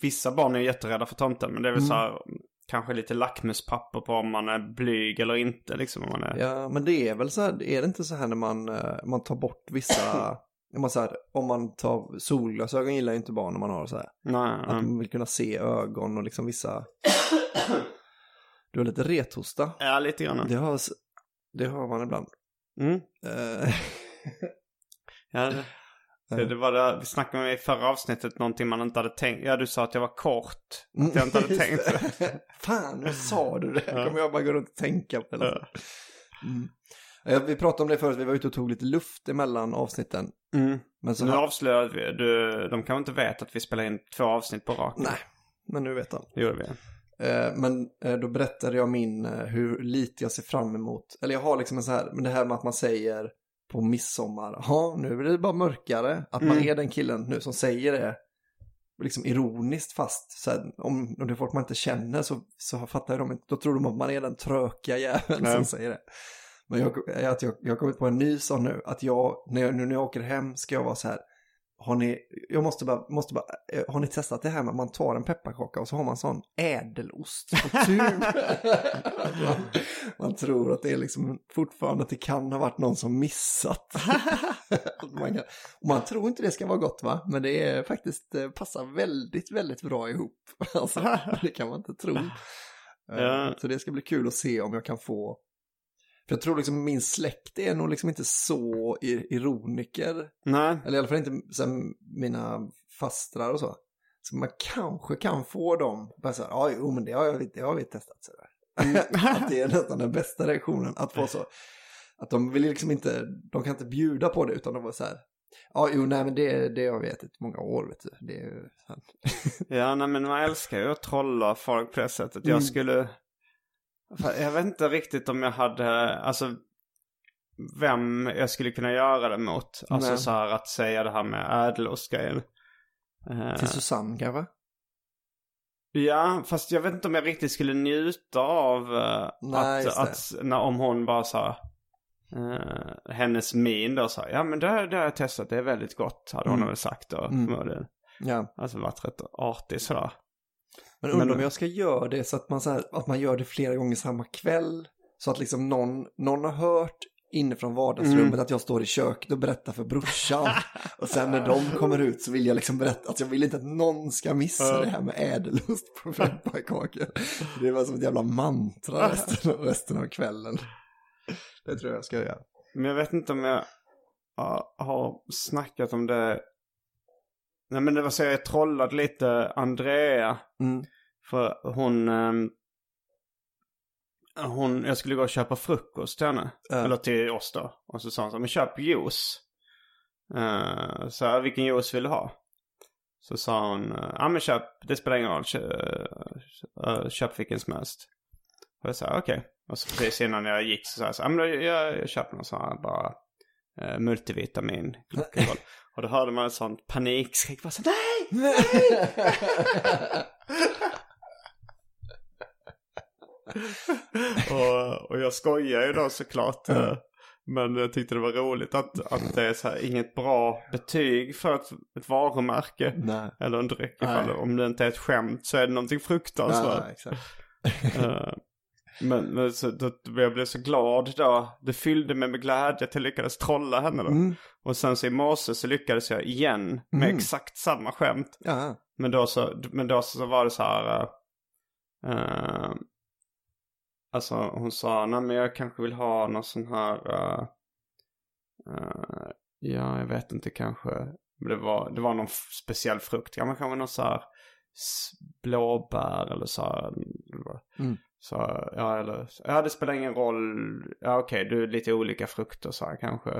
Vissa barn är jätterädda för tomten, men det är väl Mm. så här, kanske lite lackmuspapper på om man är blyg eller inte. Liksom, om man är... Ja, men det är väl så här, är det inte så här när man, eh, man tar bort vissa, man, så här, om man tar solglasögon gillar ju inte barn när man har så här. Nej, Att nej. man vill kunna se ögon och liksom vissa, du har lite rethosta. Ja, lite grann. Det har, det har man ibland. Mm. Eh, Ja, det, det, det var det, vi snackade om i förra avsnittet någonting man inte hade tänkt. Ja, du sa att jag var kort. Att jag inte hade tänkt. det. Fan, vad sa du det? Ja. kommer jag bara gå runt och tänka på. det. Ja. Mm. Vi pratade om det förut, vi var ute och tog lite luft emellan avsnitten. Mm. Men så Nu avslöjade vi, du, de kanske inte vet att vi spelar in två avsnitt på raken. Nej, men nu vet han. Det gjorde vi. Eh, Men eh, då berättade jag min, eh, hur lite jag ser fram emot. Eller jag har liksom en så här, men det här med att man säger på midsommar, ja nu är det bara mörkare. Att man Mm. är den killen nu som säger det, liksom ironiskt fast. Så här, om, om det är folk man inte känner så, så fattar de inte, då tror de att man är den trökiga jäveln som säger det. Men jag, att jag, jag har kommit på en ny sån nu, att jag, när jag, nu när jag åker hem ska jag vara så här, har ni, jag måste bara, måste bara, eh, har ni testat det här med att man tar en pepparkaka och så har man sån ädelost på tub? man, man tror att det är liksom fortfarande att det kan ha varit någon som missat. Man, kan, man tror inte det ska vara gott va? Men det är faktiskt, eh, passar väldigt, väldigt bra ihop. Alltså, det kan man inte tro. Eh, Ja. Så det ska bli kul att se om jag kan få för jag tror liksom min släkt är nog liksom inte så ir- ironiker. Nej. Eller i alla fall inte sen mina fastrar och så. Så man kanske kan få dem, bara så här, ja jo men det har jag, det har vi testat sådär. att det är nästan den bästa reaktionen, att få så. Att de vill liksom inte, de kan inte bjuda på det utan de var så här, Ja, jo, nej, men det, det har vi ätit många år, vet du. Det är ju sant. Ja, nej, men man älskar ju att trolla folk på det sättet. Mm. Jag skulle... Jag vet inte riktigt om jag hade, alltså vem jag skulle kunna göra det mot. Alltså Nej. så här att säga det här med ädelostgrejen. Eh, Till Susanne kanske? Ja, fast jag vet inte om jag riktigt skulle njuta av eh, Nej, att, att när, om hon bara sa uh, hennes min då sa ja men det, det har jag testat, det är väldigt gott hade hon Mm. väl sagt då. Mm. förmodligen. Ja. Alltså varit rätt artig sådär. Men undrar Men- om jag ska göra det så att man, så här, att man gör det flera gånger samma kväll. Så att liksom någon, någon har hört inifrån vardagsrummet Mm. att jag står i köket och berättar för brorsan. och sen när de kommer ut så vill jag liksom berätta att jag vill inte att någon ska missa det här med ädelost på pepparkakor. Det var som ett jävla mantra resten, resten av kvällen. Det tror jag ska göra. Men jag vet inte om jag ja, har snackat om det. Nej men det var så jag trollade lite Andrea. Mm. För hon, ehm, hon, jag skulle gå och köpa frukost till henne. Ja. Eller till oss då. Och så sa hon så men köp juice. Uh, så här, vilken juice vill du ha? Så sa hon, eh, ja men köp, det spelar ingen roll, köp, uh, köp vilken som helst. Och jag sa okej. Och så precis innan jag gick så sa jag så här, ja men jag, jag, jag köper någon sån här bara uh, multivitamin. klockrol." och då hörde man ett sånt panikskrik. Bara så, nej! och, och jag skojar ju då såklart. eh, Men jag tyckte det var roligt att, att det är så här, inget bra betyg för ett, ett varumärke. Nej. Eller en dryck. Nej. Ifall, om det inte är ett skämt så är det någonting fruktansvärt. Ja, exakt. Men men så, då, jag blev så glad då. Det fyllde mig med glädje att jag lyckades trolla henne då. Mm. Och sen så i morse så lyckades jag igen med Mm. exakt samma skämt. Ja. Men då så, men då så var det så här. eh, alltså hon sa, nej men jag kanske vill ha någon sån här. eh, eh, ja, jag vet inte kanske. Men det var, det var någon speciell frukt. Ja, men kanske någon så här blåbär eller så här. Mm. Så, ja, eller, ja det spelar ingen roll. Ja okej, du är lite olika frukter så här kanske.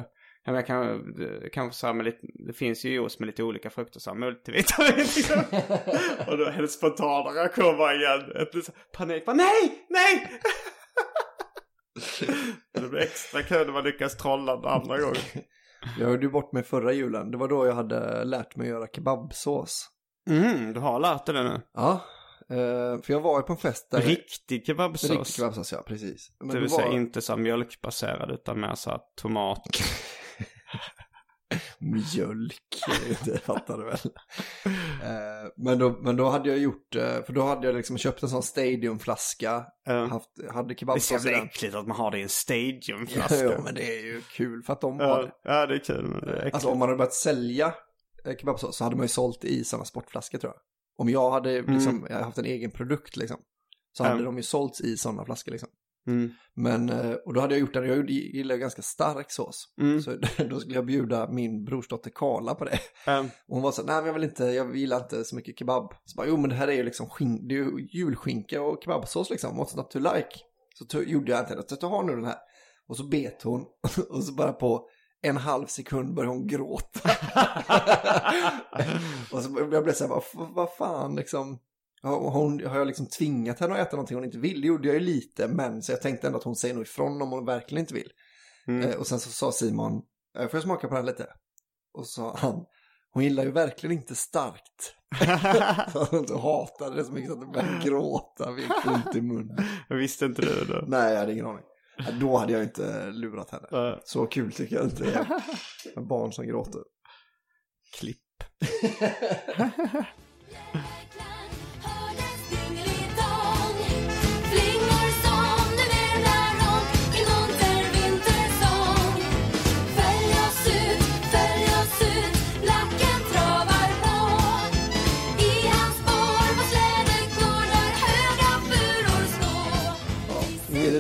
Ja, men jag kan, kanske så här med lite, det finns ju juice med lite olika frukter så här multivitamin liksom. Och då hennes spontana reaktion var igen ett litet panik. Bara, nej, nej! det blir extra kul när man lyckas trolla den andra gången. Jag hörde ju bort mig förra julen. Det var då jag hade lärt mig att göra kebabsås. Mm, du har lärt dig det nu. Ja, för jag var ju på en fest där... Riktig kebabsås. Riktig kebabsås, ja precis. Men det vill säga var- inte så mjölkbaserad utan mer så här tomat. Mjölk, det fattar du väl. Eh, men, då, men då hade jag gjort, eh, för då hade jag liksom köpt en sån stadiumflaska, Ja. haft, hade Det är så kebabsås i den. äckligt att man har det i en stadiumflaska. Ja, men det är ju kul för att de har Ja, det. ja, det är kul men det är äckligt. Alltså om man hade börjat sälja eh, kebabsås så hade man ju sålt i sådana sportflaskor tror jag. Om jag hade liksom, hade haft en egen produkt liksom. Så hade Mm. de ju sålts i sådana flaskor liksom. Mm. Men, eh, och då hade jag gjort den, jag gillar ganska stark sås. Mm. Så då skulle jag bjuda min brorsdotter Karla på det. Ehm, Och hon var så nej men jag vill inte, jag gillar inte så mycket kebab. Så bara, jo men det här är ju liksom skin, det är ju julskinka och kebabsås liksom, what's not to like? Så gjorde jag inte det, så ta har nu den här. Och så bet hon, och så bara på en halv sekund började hon gråta. och så jag blev så här, vad, vad fan liksom. Har, hon, har jag liksom tvingat henne att äta någonting hon inte vill? Det gjorde jag ju lite, men så jag tänkte ändå att hon säger nog ifrån om hon verkligen inte vill. Mm. Eh, och sen så sa Simon, eh, får jag smaka på den lite? Och så sa han, hon gillar ju verkligen inte starkt. Hon hatade det så mycket så att hon började gråta, fick ont i munnen. jag visste inte det då. Nej, jag hade ingen aning. Då hade jag inte lurat henne. Så kul tycker jag inte det är. Med barn som gråter. klipp.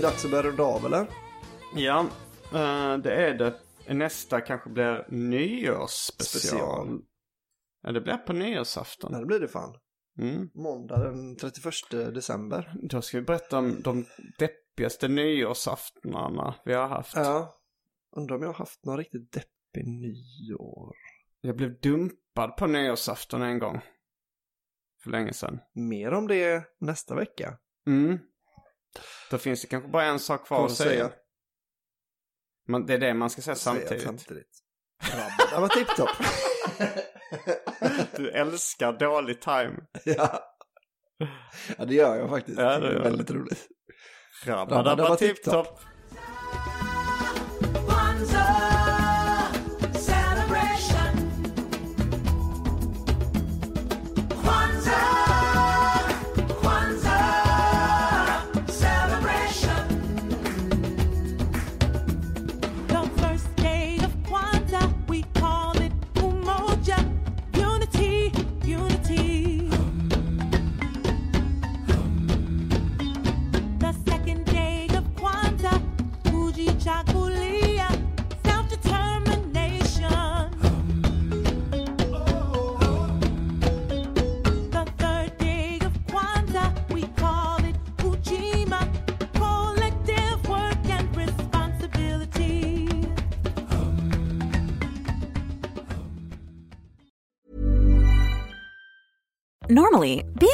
dags att börja runda av eller? Ja, eh, det är det. Nästa kanske blir nyårsspecial. Special. Ja, det blir på nyårsafton. Nej, det blir det fan. Mm. Måndag den 31 december. Då ska vi berätta om de deppigaste nyårsaftnarna vi har haft. Ja. Undrar om jag har haft någon riktigt deppig nyår. Jag blev dumpad på nyårsafton en gång. För länge sedan. Mer om det nästa vecka. Mm. Då finns det kanske bara en sak kvar att säga. säga. Man, det är det man ska säga samtidigt. samtidigt. Rabba var tipptopp. Du älskar dålig time. ja. ja, det gör jag faktiskt. Ja, det det är väldigt roligt. Rabba-dabba Rabba-dabba tipp-topp. The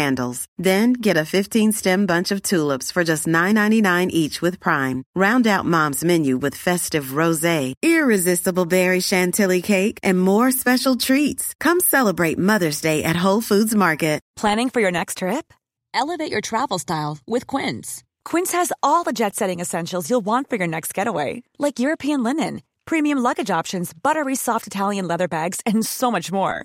candles. Then get a 15-stem bunch of tulips for just $9.99 each with Prime. Round out Mom's menu with festive rosé, irresistible berry chantilly cake, and more special treats. Come celebrate Mother's Day at Whole Foods Market. Planning for your next trip? Elevate your travel style with Quince. Quince has all the jet setting essentials you'll want for your next getaway, like European linen, premium luggage options, buttery soft Italian leather bags, and so much more.